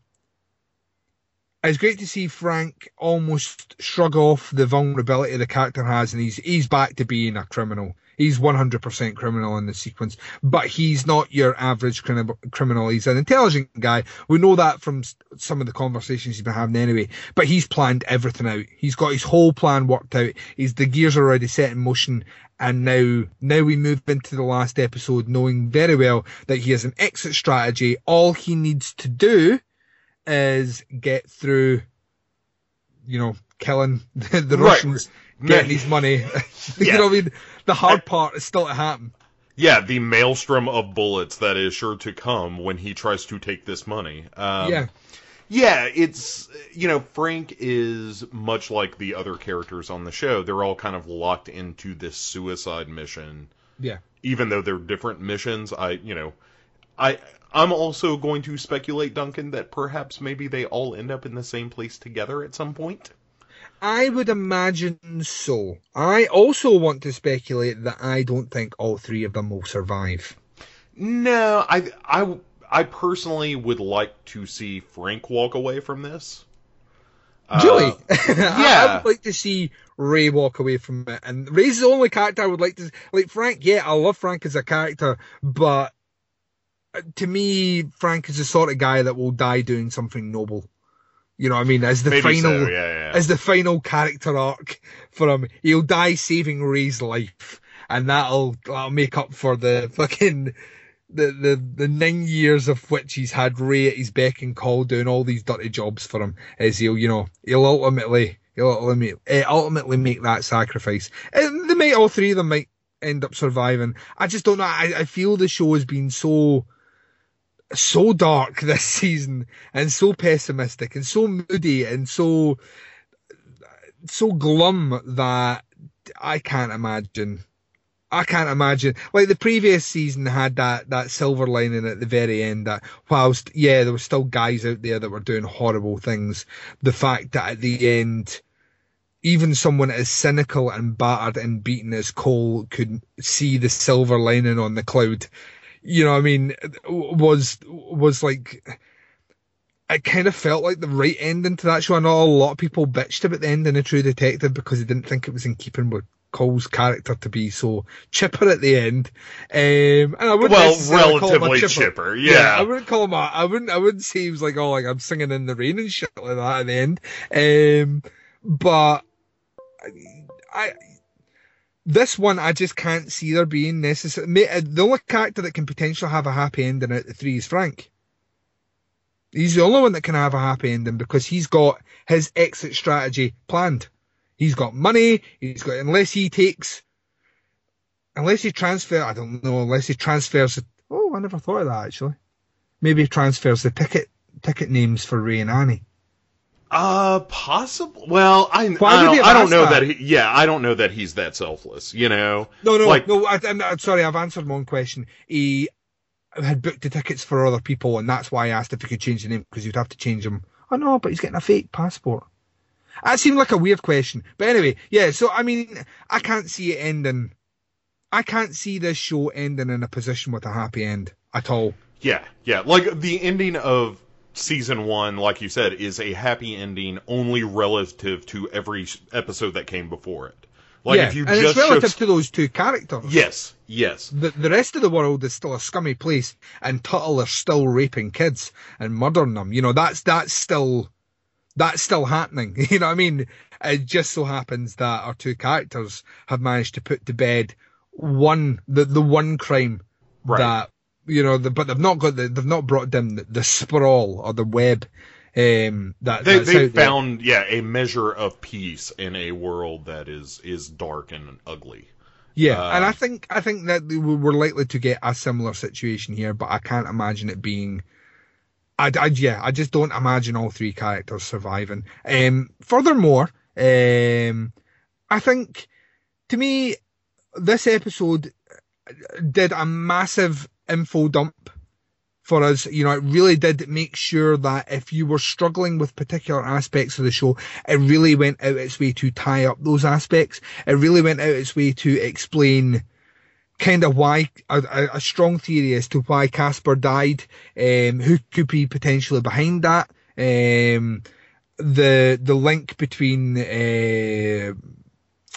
It's great to see Frank almost shrug off the vulnerability the character has, and he's he's back to being a criminal. He's 100% criminal in the sequence, but he's not your average crim- criminal. He's an intelligent guy. We know that from some of the conversations he's been having anyway. But he's planned everything out. He's got his whole plan worked out. He's the gears are already set in motion, and now now we move into the last episode, knowing very well that he has an exit strategy. All he needs to do is get through, you know, killing the, the Right. Russians, getting his money. you Yeah. know what I mean? The hard part is still to happen. Yeah, the maelstrom of bullets that is sure to come when he tries to take this money. Um, yeah. Yeah, it's you know Frank is much like the other characters on the show. They're all kind of locked into this suicide mission, Yeah. even though they're different missions. I you know, I I'm also going to speculate, Duncan, that perhaps maybe they all end up in the same place together at some point. I would imagine so. I also want to speculate that I don't think all three of them will survive. No, I, I, I personally would like to see Frank walk away from this. Really? Uh, I, yeah. I would like to see Ray walk away from it. And Ray's the only character I would like to like Frank, yeah, I love Frank as a character, but uh, to me, Frank is the sort of guy that will die doing something noble. You know what I mean? As the Maybe final so, yeah, yeah. as the final character arc for him. He'll die saving Ray's life. And that'll that'll make up for the fucking the, the, the nine years of which he's had Ray at his beck and call doing all these dirty jobs for him, is he'll, you know, he'll ultimately, he'll ultimately, uh, ultimately make that sacrifice. And they might, all three of them might end up surviving. I just don't know. I, I feel the show has been so, so dark this season and so pessimistic and so moody and so, so glum that I can't imagine I can't imagine. Like the previous season had that that silver lining at the very end. That whilst yeah, there were still guys out there that were doing horrible things. The fact that at the end, even someone as cynical and battered and beaten as Cohle could see the silver lining on the cloud. You know, I mean, was was like. It kind of felt like the right ending to that show. I know a lot of people bitched about the ending of True Detective because they didn't think it was in keeping with Cohle's character to be so chipper at the end. Um, and I wouldn't well, necessarily call him a relatively chipper. chipper, yeah. I wouldn't call him a, I wouldn't, I wouldn't say he was like, oh, like I'm singing in the rain and shit like that at the end. Um, but I, this one, I just can't see there being necessary. Uh, the only character that can potentially have a happy ending out the three is Frank. He's the only one that can have a happy ending because he's got his exit strategy planned. He's got money. He's got unless he takes, unless he transfer. I don't know. Unless he transfers. Oh, I never thought of that actually. Maybe he transfers the ticket ticket names for Ray and Annie. Uh, possible. Well, I, I don't, I don't know that? that. he, yeah, I don't know that he's that selfless. You know, No, no, Like- no. I, I'm, I'm sorry. I've answered one question. He had booked the tickets for other people, and that's why I asked if he could change the name because you'd have to change them. Oh no, but he's getting a fake passport. That seemed like a weird question, but anyway, yeah. So I mean, I can't see it ending. I can't see this show ending in a position with a happy end at all. Yeah, yeah. Like the ending of season one, like you said, is a happy ending only relative to every episode that came before it. Like yeah, if you and just it's relative to those two characters. yes, yes, The, the rest of the world is still a scummy place, and Tuttle are still raping kids and murdering them. You know, that's that's still that's still happening. You know what I mean? It just so happens that our two characters have managed to put to bed one the the one crime Right. that you know, the, but they've not got the they've not brought down the, the sprawl or the web. Um, that they they found yeah a measure of peace in a world that is is dark and ugly. Yeah, Uh, and I think I think that we- we're likely to get a similar situation here, but I can't imagine it being. I, I yeah, I just don't imagine all three characters surviving. Um, furthermore, um, I think to me this episode did a massive info dump for us. You know, it really did make sure that if you were struggling with particular aspects of the show, it really went out its way to tie up those aspects. It really went out its way to explain kind of why a, a, strong theory as to why Casper died, um, who could be potentially behind that, um, the the link between uh,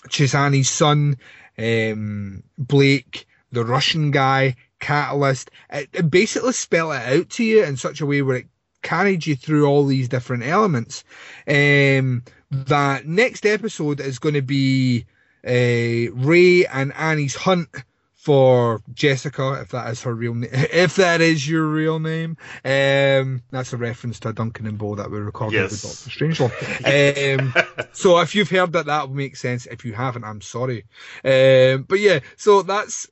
Chessani's son, um, Blake, the Russian guy, Catalyst. It, it basically spell it out to you in such a way where it carried you through all these different elements. Um, that next episode is going to be uh, Ray and Annie's hunt for Jessica, if that is her real name, if that is your real name. Um, that's a reference to Duncan and Bo that we recorded Yes. with Doctor Strangelove. um, so if you've heard that, that will make sense. If you haven't, I'm sorry. Um, but yeah, so that's,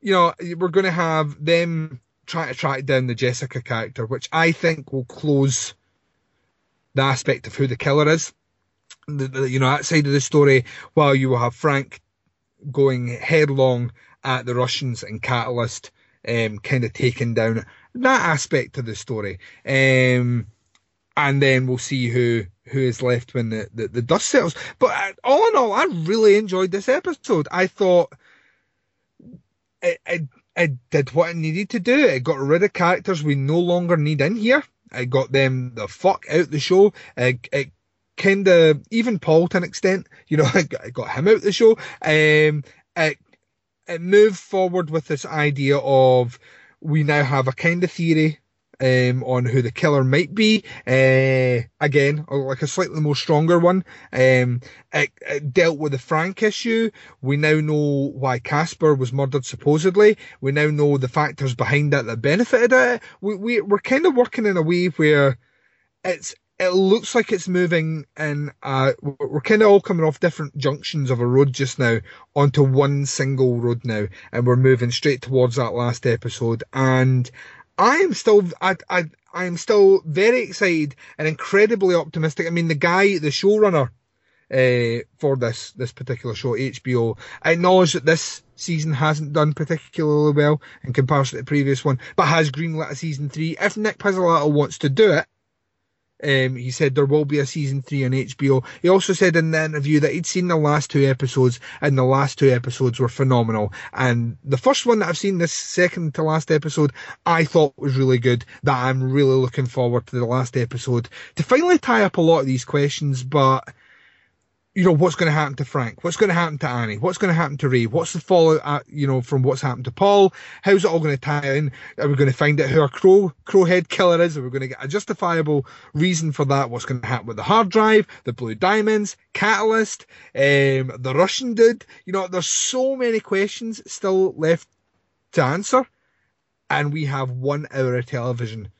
you know, we're going to have them try to track down the Jessica character, which I think will close the aspect of who the killer is. The, the, you know, that side of the story, while you will have Frank going headlong at the Russians and Catalyst, um, kind of taking down that aspect of the story. Um, and then we'll see who who is left when the, the, the dust settles. But uh, all in all, I really enjoyed this episode. I thought it, it, it did what it needed to do. It got rid of characters we no longer need in here. It got them the fuck out the show. It, it kind of, even Paul to an extent, you know, it got, it got him out the show. Um, it, it moved forward with this idea of we now have a kind of theory um, on who the killer might be. Uh, again, like a slightly more stronger one. Um, it, it, dealt with the Frank issue. We now know why Casper was murdered supposedly. We now know the factors behind it that benefited it. We, we, we're kind of working in a way where it's it looks like it's moving in uh we're kind of all coming off different junctions of a road just now onto one single road now and we're moving straight towards that last episode and I am still, I, I, I am still very excited and incredibly optimistic. I mean, the guy, the showrunner, uh, for this, this particular show, HBO, I acknowledge that this season hasn't done particularly well in comparison to the previous one, but has greenlit a season three. If Nick Pizzolatto wants to do it, um, he said there will be a season three on HBO. He also said in the interview that he'd seen the last two episodes, and the last two episodes were phenomenal. And the first one that I've seen, this second to last episode, I thought was really good. That I'm really looking forward to the last episode to finally tie up a lot of these questions. But you know, what's going to happen to Frank? What's going to happen to Annie? What's going to happen to Ray? What's the fallout, uh, you know, from what's happened to Paul? How's it all going to tie in? Are we going to find out who our crow, crowhead killer is? Are we going to get a justifiable reason for that? What's going to happen with the hard drive, the blue diamonds, catalyst, um, the Russian dude? You know, there's so many questions still left to answer. And we have one hour of television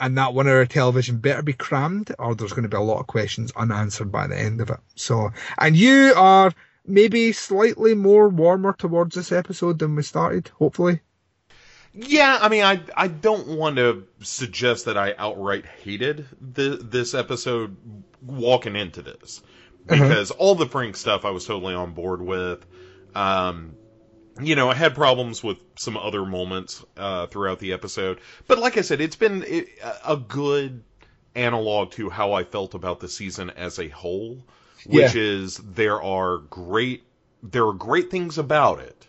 and that one hour television better be crammed or there's going to be a lot of questions unanswered by the end of it. So, and you are maybe slightly more warmer towards this episode than we started, hopefully. Yeah, I mean, I I don't want to suggest that I outright hated the, this episode walking into this uh-huh. because uh-huh. all the Frank stuff I was totally on board with. Um, you know, I had problems with some other moments uh, throughout the episode, but like I said, it's been a good analog to how I felt about the season as a whole, which yeah. is there are great there are great things about it,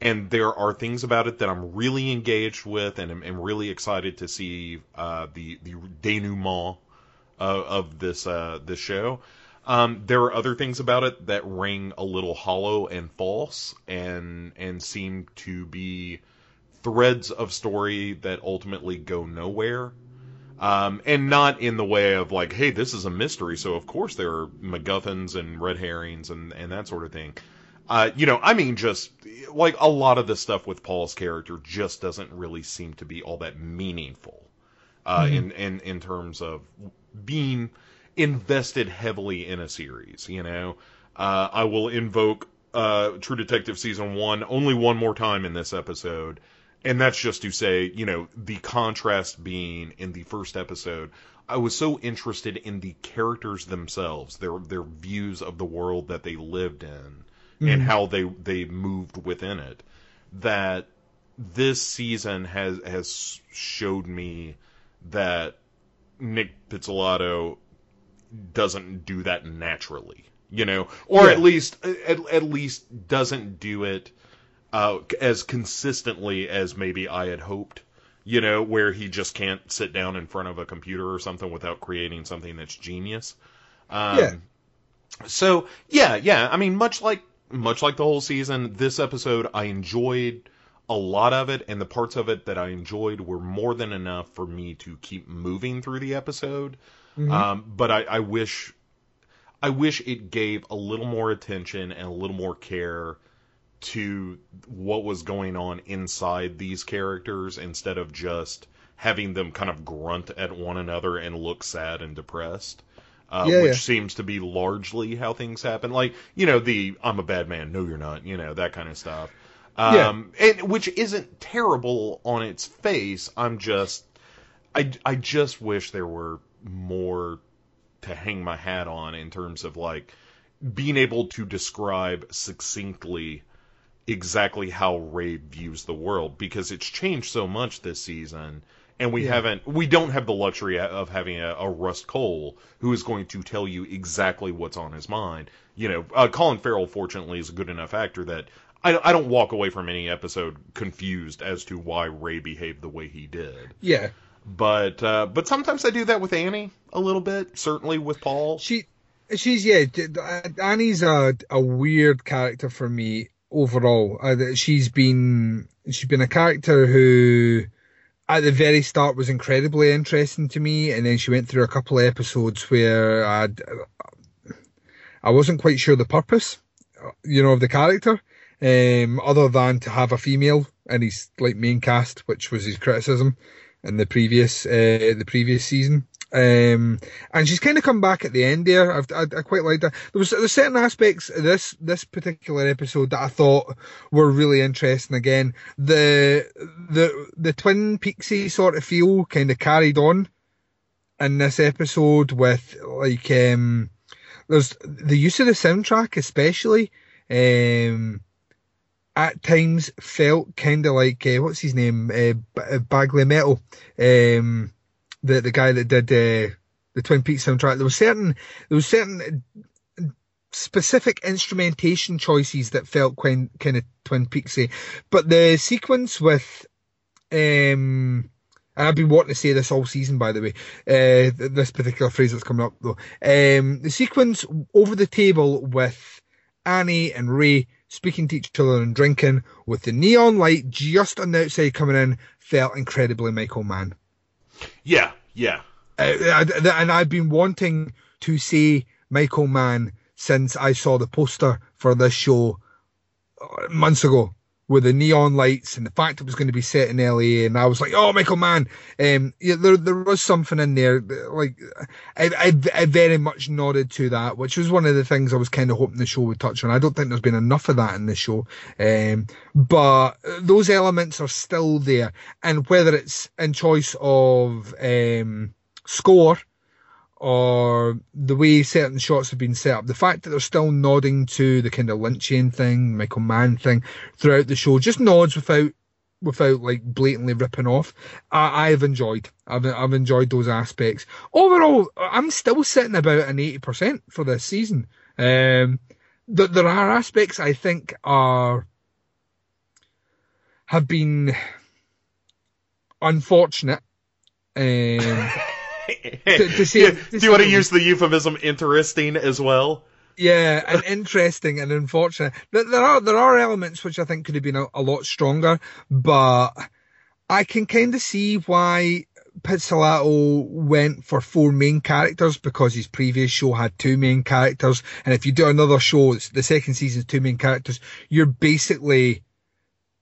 and there are things about it that I'm really engaged with, and am, am really excited to see uh, the the denouement of, of this uh, this show. Um, there are other things about it that ring a little hollow and false, and and seem to be threads of story that ultimately go nowhere. Um, and not in the way of like, hey, this is a mystery, so of course there are MacGuffins and red herrings and and that sort of thing. Uh, you know, I mean, just like a lot of the stuff with Paul's character just doesn't really seem to be all that meaningful uh, mm-hmm. in in in terms of being invested heavily in a series. You know, uh, I will invoke uh, True Detective season one only one more time in this episode, and that's just to say, you know, the contrast being in the first episode. I was so interested in the characters themselves, their their views of the world that they lived in, mm-hmm. and how they they moved within it, that this season has has showed me that Nick Pizzolatto doesn't do that naturally, you know, or yeah. at least at, at least doesn't do it uh, as consistently as maybe I had hoped. You know, where he just can't sit down in front of a computer or something without creating something that's genius. Um, yeah. So yeah, yeah. I mean, much like much like the whole season, this episode I enjoyed a lot of it, and the parts of it that I enjoyed were more than enough for me to keep moving through the episode. Mm-hmm. Um, but I, I wish I wish it gave a little more attention and a little more care to what was going on inside these characters instead of just having them kind of grunt at one another and look sad and depressed. Uh, yeah, which yeah. seems to be largely how things happen. Like, you know, the I'm a bad man, no you're not, you know, that kind of stuff. Um, yeah. and which isn't terrible on its face. I'm just I I just wish there were more to hang my hat on in terms of like being able to describe succinctly exactly how Ray views the world because it's changed so much this season and we Yeah. haven't we don't have the luxury of having a, a Rust Cohle who is going to tell you exactly what's on his mind. You know, uh, Colin Farrell fortunately is a good enough actor that I, I don't walk away from any episode confused as to why Ray behaved the way he did. Yeah, But uh, but sometimes I do that with Annie a little bit. Certainly with Paul. she, she's yeah. d- Annie's a a weird character for me overall. Uh, she's been she's been a character who. At the very start was incredibly interesting to me, and then she went through a couple of episodes where I'd, I wasn't quite sure the purpose, uh, you know, of the character, um, other than to have a female in his like main cast, which was his criticism in the previous uh, the previous season. Um, and she's kind of come back at the end there. I've, I, I quite liked that. There was there's certain aspects of this this particular episode that I thought were really interesting. Again, the the the Twin Peaksy sort of feel kind of carried on in this episode with like um there's the use of the soundtrack especially um at times felt kind of like uh, what's his name uh, uh, Badalamenti um the the guy that did uh, the Twin Peaks soundtrack there was certain there was certain specific instrumentation choices that felt quite kind of Twin Peaksy but the sequence with um I've been wanting to say this all season, by the way. Uh, this particular phrase that's coming up, though. Um, the sequence over the table with Annie and Ray speaking to each other and drinking, with the neon light just on the outside coming in, felt incredibly Michael Mann. Yeah, yeah. Uh, and I've been wanting to see Michael Mann since I saw the poster for this show uh, months ago with the neon lights and the fact it was going to be set in LA and I was like, oh, Michael Mann. Um, yeah, there, there was something in there. Like, I, I, I very much nodded to that, which was one of the things I was kind of hoping the show would touch on. I don't think there's been enough of that in the show. Um, but those elements are still there. And whether it's in choice of, um, score or the way certain shots have been set up, the fact that they're still nodding to the kind of Lynchian thing, Michael Mann thing throughout the show, just nods without without like blatantly ripping off. I, I've enjoyed. I've I've enjoyed those aspects. Overall, I'm still sitting about an eighty percent for this season. Um, th- there are aspects I think are have been unfortunate. Um, to say- Yeah, to do you want to use the euphemism interesting as well? Yeah, and interesting and unfortunate. There, are there are elements which I think could have been a, a lot stronger, but I can kind of see why Pizzolatto went for four main characters because his previous show had two main characters, and if you do another show, it's the second season's two main characters, you're basically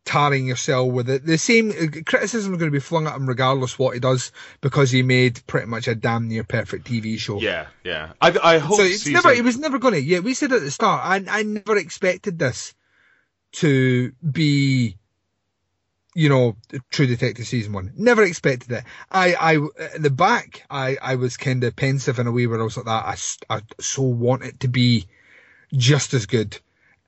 tarring yourself with it. The same uh, criticism is going to be flung at him regardless what he does because he made pretty much a damn near perfect TV show. Yeah, yeah. I, I hope So it's season... never, it was never going to. Yeah, we said at the start, I, I never expected this to be, you know, True Detective season one. Never expected it. I, I, in the back, I, I was kind of pensive in a way where I was like that. I, s- I so want it to be just as good,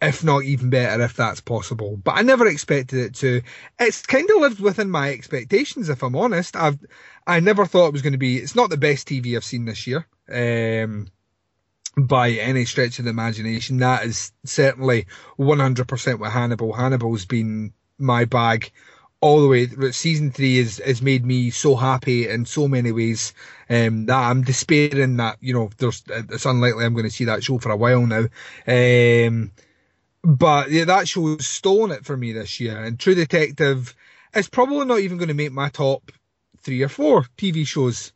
if not even better, if that's possible. But I never expected it to. It's kind of lived within my expectations, if I'm honest. I've, I never thought it was going to be. It's not the best TV I've seen this year. Um, by any stretch of the imagination. That is certainly 100% with Hannibal. Hannibal's been my bag all the way. Season three has, has made me so happy in so many ways um, that I'm despairing that, you know, there's, it's unlikely I'm going to see that show for a while now. Um, but yeah, that show's stolen it for me this year. And True Detective is probably not even going to make my top three or four TV shows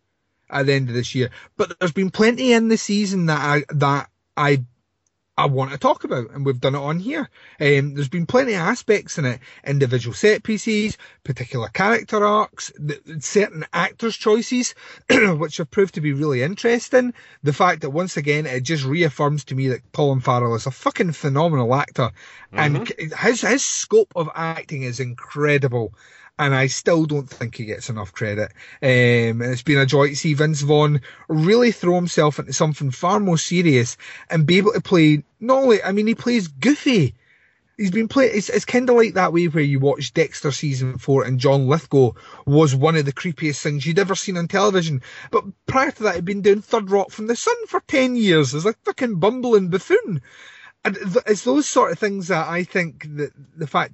at the end of this year. But there's been plenty in the season that I that I I want to talk about, and we've done it on here. Um, there's been plenty of aspects in it, individual set pieces, particular character arcs, certain actors' choices, which have proved to be really interesting. The fact that once again it just reaffirms to me that Colin Farrell is a fucking phenomenal actor, and c- his his scope of acting is incredible and I still don't think he gets enough credit. Um, and it's been a joy to see Vince Vaughn really throw himself into something far more serious and be able to play not only, I mean, he plays Goofy He's been playing. It's, it's kind of like that way where you watch Dexter season four and John Lithgow was one of the creepiest things you'd ever seen on television. But prior to that, he'd been doing Third Rock from the Sun for 10 years as a fucking bumbling buffoon. And th- it's those sort of things that I think that the fact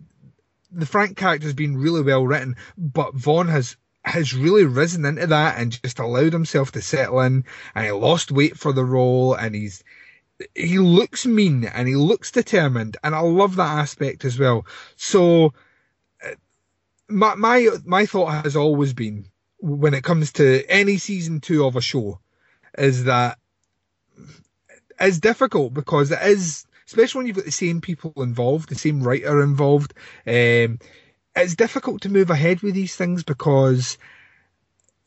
the Frank character has been really well written, but Vaughn has has really risen into that and just allowed himself to settle in and he lost weight for the role and he's he looks mean and he looks determined, and I love that aspect as well. So, uh, my my my thought has always been when it comes to any season two of a show, is that it's difficult because it is, especially when you've got the same people involved, the same writer involved. Um, it's difficult to move ahead with these things because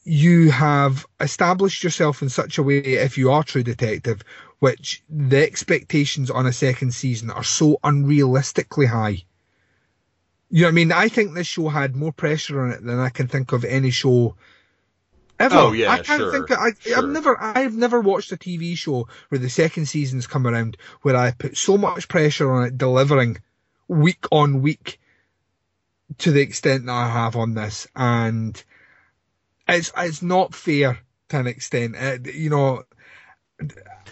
you have established yourself in such a way, if you are True Detective, which the expectations on a second season are so unrealistically high. You know what I mean? I think this show had more pressure on it than I can think of any show ever. Oh yeah, I can't sure, think. Of, I, sure. I've never, I've never watched a TV show where the second season's come around where I put so much pressure on it delivering week on week to the extent that I have on this, and it's it's not fair to an extent. Uh, you know,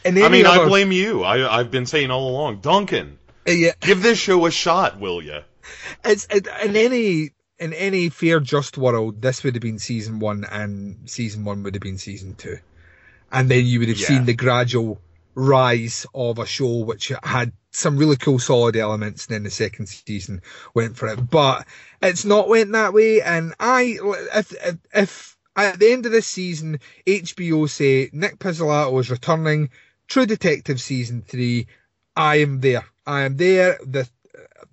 I mean, I blame you. I, I've been saying all along, Duncan, uh, yeah, give this show a shot, will you? it's it, in any in any fair just world, this would have been season one, and season one would have been season two, and then you would have Yeah. seen the gradual rise of a show which had some really cool solid elements, and then the second season went for it. But it's not went that way, and I if if, if at the end of this season HBO say Nick Pizzolatto is returning, True Detective season three, I am there. I am there. The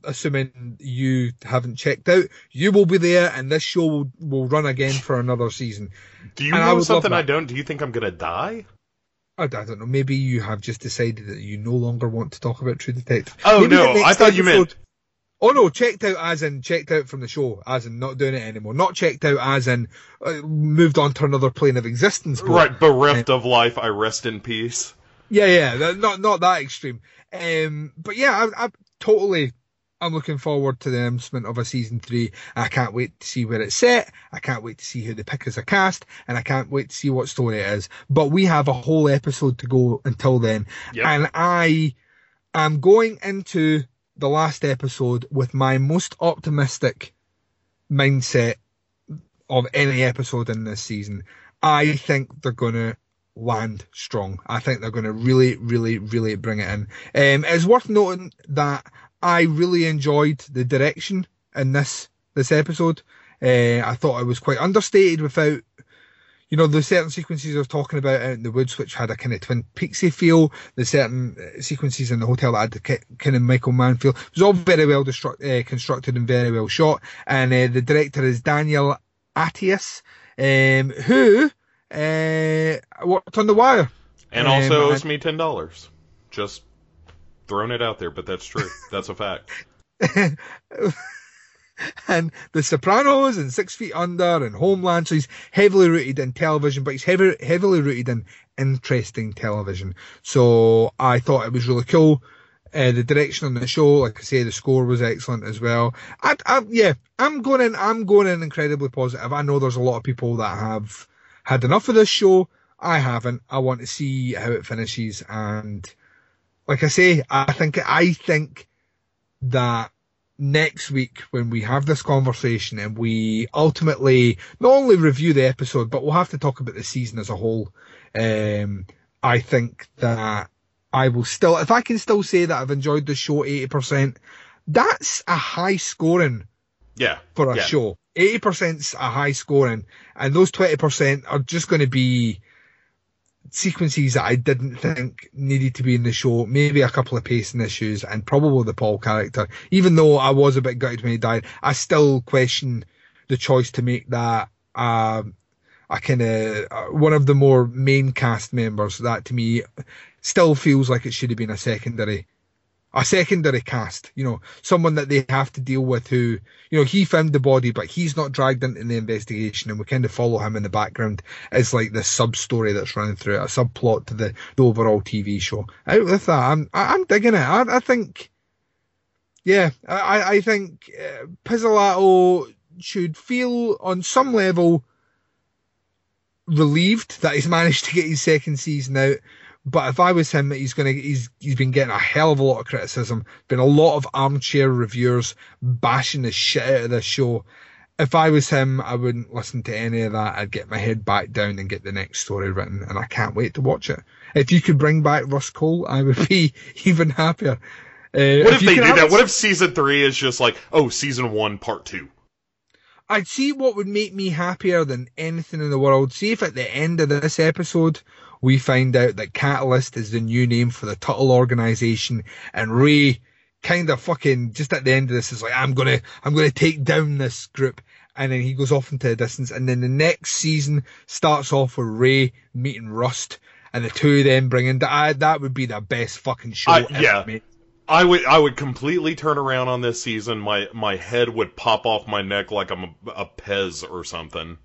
assuming you haven't checked out, you will be there, and this show will, will run again for another season. Do you And know love something I don't? Do you think I'm gonna die? I, I don't know. Maybe you have just decided that you no longer want to talk about True Detective. Oh Maybe no, I thought you meant. Oh no, checked out as in checked out from the show, as in not doing it anymore. Not checked out as in uh, moved on to another plane of existence. but- Right, bereft of life, I rest in peace. Yeah, yeah, not not that extreme. Um, but yeah, I, I totally. I'm looking forward to the announcement of a season three. I can't wait to see where it's set. I can't wait to see who the pickers are cast, and I can't wait to see what story it is. But we have a whole episode to go until then, Yep. and I am going into the last episode with my most optimistic mindset of any episode in this season. I think they're gonna land strong. I think they're gonna really, really, really bring it in. Um, it's worth noting that I really enjoyed the direction in this this episode. Uh, I thought it was quite understated without, you know, the certain sequences I was talking about out in the woods, which had a kind of Twin Peaksy feel. The certain uh, sequences in the hotel that had the ki- kind of Michael Mann feel. It was all very well destruct- uh, constructed and very well shot. And uh, the director is Daniel Attias, um, who uh, worked on The Wire. And Um, also I- owes me ten dollars. Just throwing it out there, but that's true. That's a fact. and The Sopranos and Six Feet Under and Homeland. So he's heavily rooted in television, but he's heavy, heavily rooted in interesting television. So I thought it was really cool. Uh, the direction on the show, like I say, the score was excellent as well. I, I, yeah, I'm going in. I'm going in incredibly positive. I know there's a lot of people that have had enough of this show. I haven't. I want to see how it finishes, and like I say, I think I think that next week when we have this conversation and we ultimately not only review the episode, but we'll have to talk about the season as a whole. Um, I think that I will still, if I can still say that I've enjoyed the show 80%, that's a high scoring Yeah. for a yeah. show. 80%'s a high scoring, and those 20% are just going to be sequences that I didn't think needed to be in the show. Maybe a couple of pacing issues, and probably the Paul character. Even though I was a bit gutted when he died, I still question the choice to make that um, a kind of uh, one of the more main cast members. That to me still feels like it should have been a secondary a secondary cast, you know, someone that they have to deal with who, you know, he found the body, but he's not dragged into the investigation and we kind of follow him in the background as like this sub story that's running through it, a subplot to the, the overall TV show. Out with that, I'm, I'm digging it. I, I think, Yeah, I, I think uh, Pizzolatto should feel on some level relieved that he's managed to get his second season out. But if I was him, he's gonna he's he's been getting a hell of a lot of criticism. Been a lot of armchair reviewers bashing the shit out of this show. If I was him, I wouldn't listen to any of that. I'd get my head back down and get the next story written, and I can't wait to watch it. If you could bring back Russ Cohle, I would be even happier. Uh, What if, you they do that? What if season three is just like, oh, season one, part two? I'd see what would make me happier than anything in the world. See if at the end of this episode we find out that Catalyst is the new name for the Tuttle organization and Ray kind of fucking just at the end of this is like, I'm gonna, I'm gonna take down this group. And then he goes off into the distance. And then the next season starts off with Ray meeting Rust and the two of them bringing, that, that would be the best fucking show I- ever yeah. made. I would I would completely turn around on this season. My my head would pop off my neck like I'm a, a Pez or something.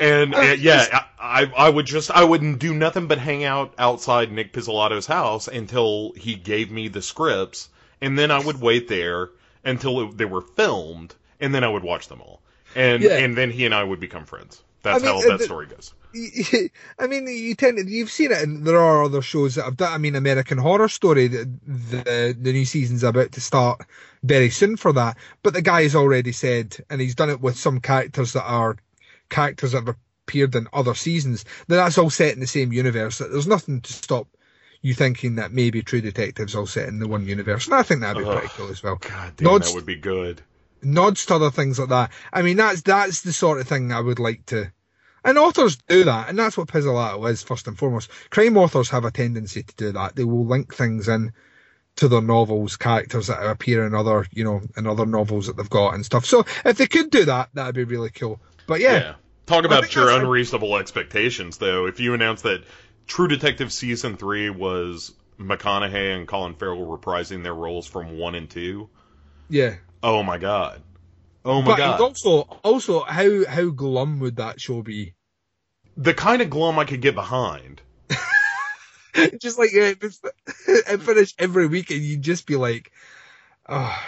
And uh, yeah, I, I would just I wouldn't do nothing but hang out outside Nick Pizzolatto's house until he gave me the scripts, and then I would wait there until it, they were filmed, and then I would watch them all, and Yeah. and then he and I would become friends. That's I mean, how that the- story goes. I mean, you tend to, you've seen it, and there are other shows that have done. I mean, American Horror Story, the, the the new season's about to start very soon for that. But the guy has already said, and he's done it with some characters that are characters that have appeared in other seasons. That that's all set in the same universe. That there's nothing to stop you thinking that maybe True Detective's all set in the one universe. And I think that'd be Ugh. pretty cool as well. God damn, Nods- that would be good. nods to other things like that. I mean, that's that's the sort of thing I would like to. And authors do that, and that's what Pizzolatto is first and foremost. Crime authors have a tendency to do that. They will link things in to their novels, characters that appear in other, you know, in other novels that they've got and stuff. So if they could do that, that'd be really cool. But yeah, Yeah. Talk about your unreasonable expectations, though. If you announce that True Detective season three was McConaughey and Colin Farrell reprising their roles from one and two, yeah. oh my god, oh my but god, also, also, how how glum would that show be? the kind of glum I could get behind. just like uh, it finish every week, and you'd just be like, "Oh,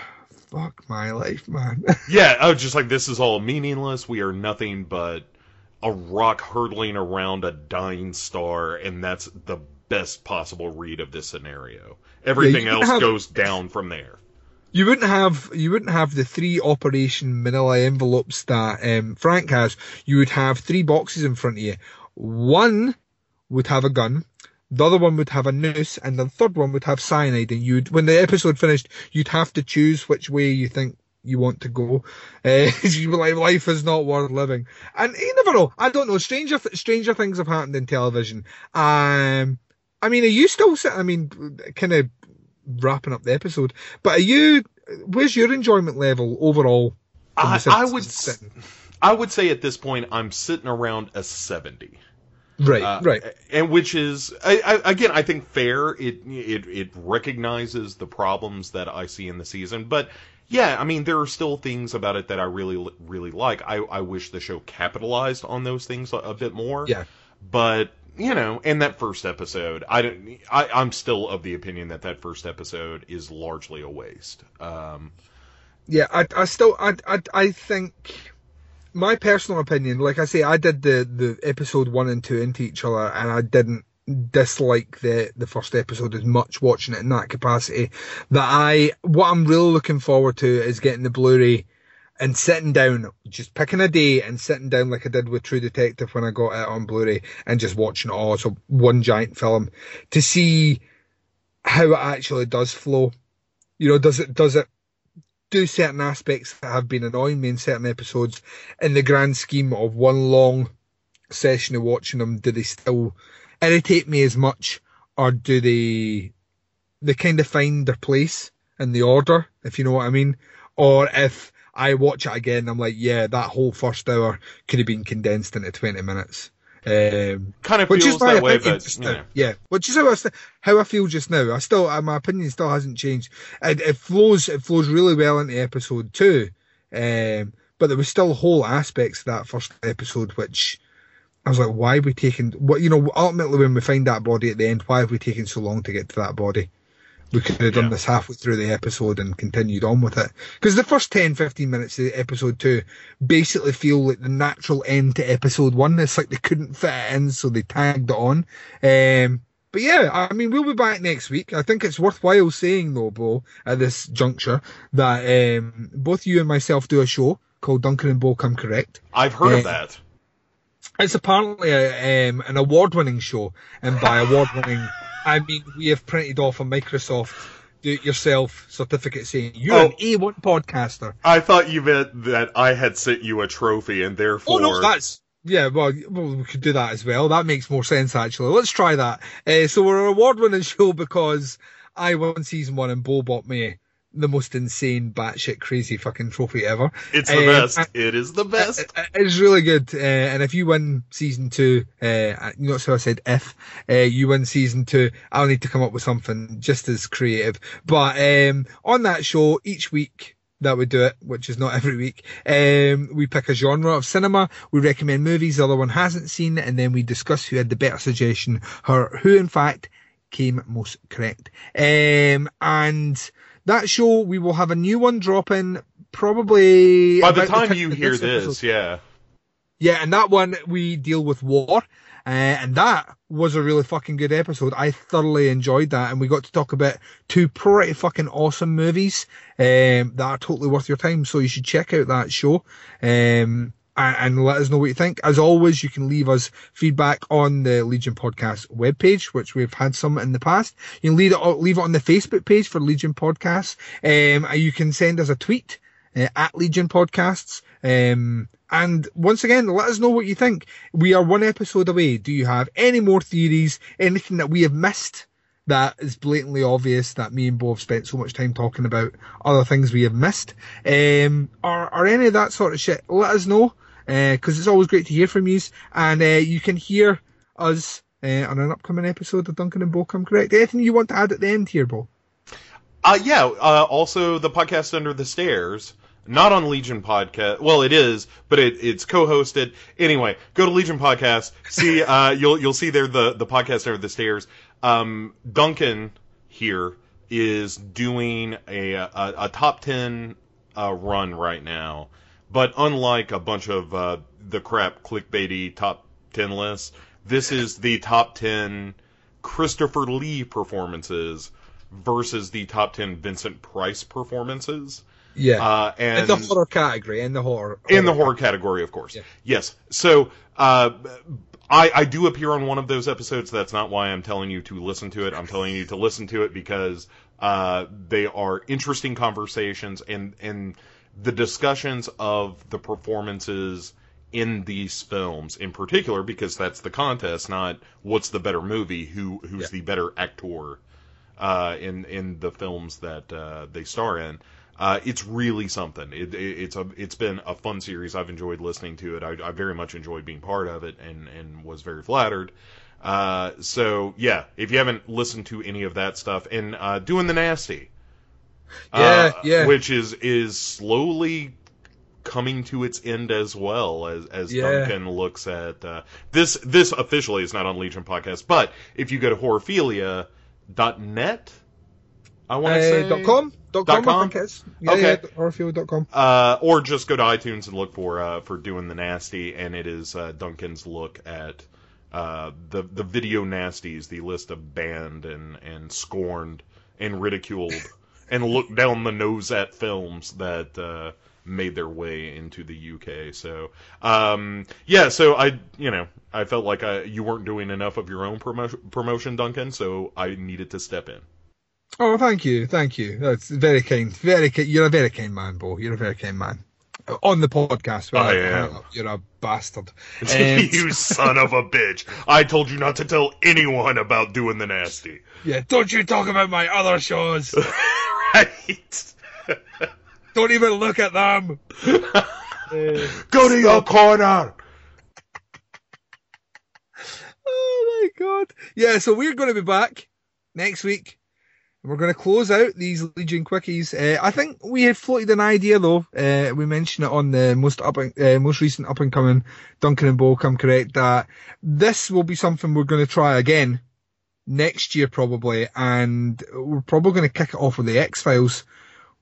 fuck my life, man." Yeah, oh, just like this is all meaningless. We are nothing but a rock hurtling around a dying star, and that's the best possible read of this scenario. Everything you else have- goes down from there. You wouldn't have you wouldn't have the three Operation Manila envelopes that um, Frank has. You would have three boxes in front of you. One would have a gun, the other one would have a noose, and the third one would have cyanide. And you'd when the episode finished, you'd have to choose which way you think you want to go. Uh, you were like, life is not worth living, and you never know. I don't know. Stranger stranger things have happened in television. Um, I mean, are you still? I mean, kind of wrapping up the episode. But are you? Where's your enjoyment level overall? I, I would? I would say at this point I'm sitting around a seventy. Right, Uh, right. and which is I, I, again I think fair. It it it recognizes the problems that I see in the season, but yeah, I mean there are still things about it that I really really like. I I wish the show capitalized on those things a, a bit more. Yeah. but you know, in that first episode, I don't. I, I'm still of the opinion that that first episode is largely a waste. Um, Yeah, I, I still, I, I, I think my personal opinion, like I say, I did the, the episode one and two into each other, and I didn't dislike the the first episode as much watching it in that capacity. That I, what I'm really looking forward to is getting the Blu-ray and sitting down, just picking a day and sitting down like I did with True Detective when I got it on Blu-ray and just watching it all a one giant film to see how it actually does flow. You know, does it does it do certain aspects that have been annoying me in certain episodes in the grand scheme of one long session of watching them do they still irritate me as much or do they they kind of find their place in the order if you know what i mean? Or if i watch it again i'm like yeah that whole first hour could have been condensed into 20 minutes um, kind of which feels is my that way, but just now. know. Yeah, which is how I, how I feel just now. I still, uh, my opinion still hasn't changed. It, it flows, it flows really well into episode two, um, but there was still whole aspects of that first episode which I was like, why are we taking? What you know? Ultimately, when we find that body at the end, why have we taken so long to get to that body? We could have done Yeah. this halfway through the episode and continued on with it. Because the first 10, 15 minutes of episode two basically feel like the natural end to episode one. It's like they couldn't fit it in, so they tagged it on. Um, but yeah, I mean, we'll be back next week. I think it's worthwhile saying though, Bo, at this juncture, that um, both you and myself do a show called Duncan and Bo Come Correct. I've heard of that. It's apparently a, um, an award-winning show, and by award-winning, I mean we have printed off a Microsoft do-it-yourself certificate saying you're Oh. an A1 podcaster. I thought you meant that I had sent you a trophy and therefore. Oh no, that's yeah. Well, well, we could do that as well. That makes more sense actually. Let's try that. Uh, so we're an award-winning show because I won season one and Bo bought me the most insane, batshit crazy fucking trophy ever. It's the Uh, best. It is the best. It- It's really good, uh, and if you win season two, uh, you know, so I said if uh, you win season two, I'll need to come up with something just as creative. But um, on that show, each week that we do it, which is not every week, um, we pick a genre of cinema, we recommend movies the other one hasn't seen, and then we discuss who had the better suggestion, or who in fact came most correct. Um, and that show, we will have a new one dropping probably By the time time you hear episode. this, yeah. Yeah, and that one we deal with war, uh, and that was a really fucking good episode. I thoroughly enjoyed that, and we got to talk about two pretty fucking awesome movies um, that are totally worth your time. So you should check out that show. Um, and, let us know what you think. As always, you can leave us feedback on the Legion Podcast webpage, which we've had some in the past. You can leave it, leave it on the Facebook page for Legion Podcasts. Um, you can send us a tweet uh, at Legion Podcasts. Um, and once again, let us know what you think. We are one episode away. Do you have any more theories? Anything that we have missed that is blatantly obvious that me and Bo have spent so much time talking about? Other things we have missed? Um, or, or any of that sort of shit? Let us know. Because it's always great to hear from you. And uh, you can hear us uh, on an upcoming episode of Duncan and Bo Come Correct. Anything you want to add at the end here, Bo? Uh, yeah. Uh, also, the podcast Under the Stairs, not on Legion Podcast. Well, it is, but it, it's co-hosted. Anyway, go to Legion Podcast. See, uh, you'll you'll see there the the podcast Under the Stairs. Um, Duncan here is doing a a, a top ten uh, run right now, but unlike a bunch of uh, the crap clickbaity top ten lists, this is the top ten Christopher Lee performances versus the top 10 Vincent Price performances. Yeah. Uh, and in the horror category, in the horror. in the horror category, of course. Yeah. Yes. So, uh, I, I do appear on one of those episodes. That's not why I'm telling you to listen to it. I'm telling you to listen to it because, uh, they are interesting conversations and, and the discussions of the performances in these films in particular, because that's the contest, not what's the better movie, who, who's Yeah. the better actor, uh, in, in the films that, uh, they star in. Uh, it's really something. It, it, it's a it's been a fun series. I've enjoyed listening to it. I, I very much enjoyed being part of it, and and was very flattered. Uh, so yeah, if you haven't listened to any of that stuff, and uh, doing the nasty, Yeah, uh, yeah. which is is slowly coming to its end as well as as Yeah. Duncan looks at uh, this. This officially is not on Legion podcast, but if you go to horrorphilia.net, I want to Uh, say dot com? Dot com, com? I think it's. Yeah, Okay. yeah, horrorfield.com. uh, or just go to iTunes and look for uh, for doing the nasty, and it is uh, Duncan's look at uh, the the video nasties, the list of banned and and scorned and ridiculed and look down the nose at films that uh, made their way into the UK. So um, yeah, so I you know I felt like I, you weren't doing enough of your own promotion, promotion, Duncan, so I needed to step in. Oh, thank you, thank you. That's very kind. Very kind. You're a very kind man, Bo. You're a very kind man. On the podcast, I am. You're a bastard. Um, you son of a bitch! I told you not to tell anyone about doing the nasty. yeah, don't you talk about my other shows. right. don't even look at them. Go to your corner. Oh my god. Yeah, so we're going to be back next week. We're going to close out these Legion quickies. Uh, I think we had floated an idea though. Uh, we mentioned it on the most up, uh, most recent up and coming Duncan and Bo come correct that this will be something we're going to try again next year probably, and we're probably going to kick it off with the X Files,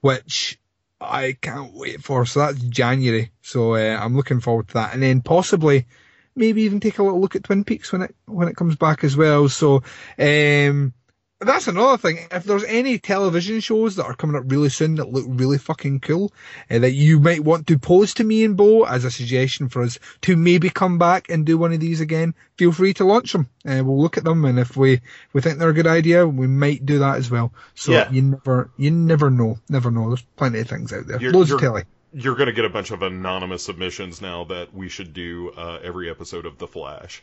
which I can't wait for. So that's January. So uh, I'm looking forward to that, and then possibly maybe even take a little look at Twin Peaks when it when it comes back as well. So um, that's another thing. If there's any television shows that are coming up really soon that look really fucking cool, uh, that you might want to pose to me and Bo as a suggestion for us to maybe come back and do one of these again, feel free to launch them. Uh, we'll look at them, and if we, we think they're a good idea, we might do that as well. So Yeah. you never you never know, never know. There's plenty of things out there, You're- loads of you're- telly. You're going to get a bunch of anonymous submissions now that we should do uh, every episode of The Flash.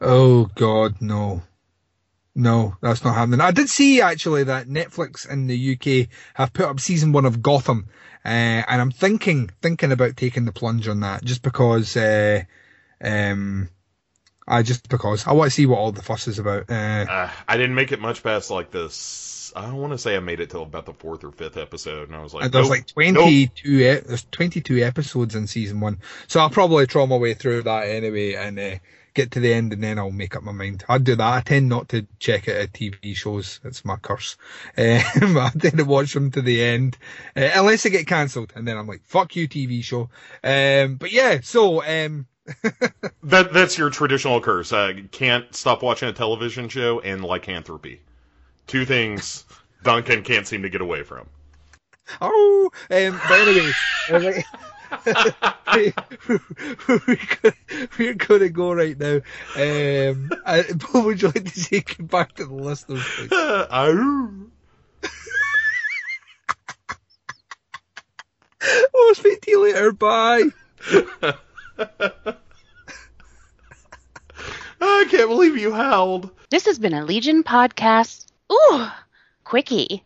Oh God, no. No, that's not happening. I did see actually that Netflix in the UK have put up season one of Gotham, uh, and I'm thinking thinking about taking the plunge on that just because, uh, um, I just because I want to see what all the fuss is about. Uh, Uh, I didn't make it much past like this. I don't want to say I made it till about the fourth or fifth episode, and I was like, and there's nope, like 22 e- there's 22 episodes in season one, so I'll probably trawl my way through that anyway and uh, get to the end, and then I'll make up my mind. I'd do that. I tend not to check it at TV shows. It's my curse. Um, I tend to watch them to the end, uh, unless they get cancelled, and then I'm like, "Fuck you, TV show." Um, but yeah, so um, That that's your traditional curse. Uh, can't stop watching a television show and lycanthropy. Two things Duncan can't seem to get away from. Oh, um, but anyway, we, we're, gonna, we're gonna go right now. Um, uh, Paul, would you like to say goodbye to the listeners, please? Ow. Oh, speak to you later. Bye. I can't believe you howled. This has been a Legion podcast. Ooh, quickie.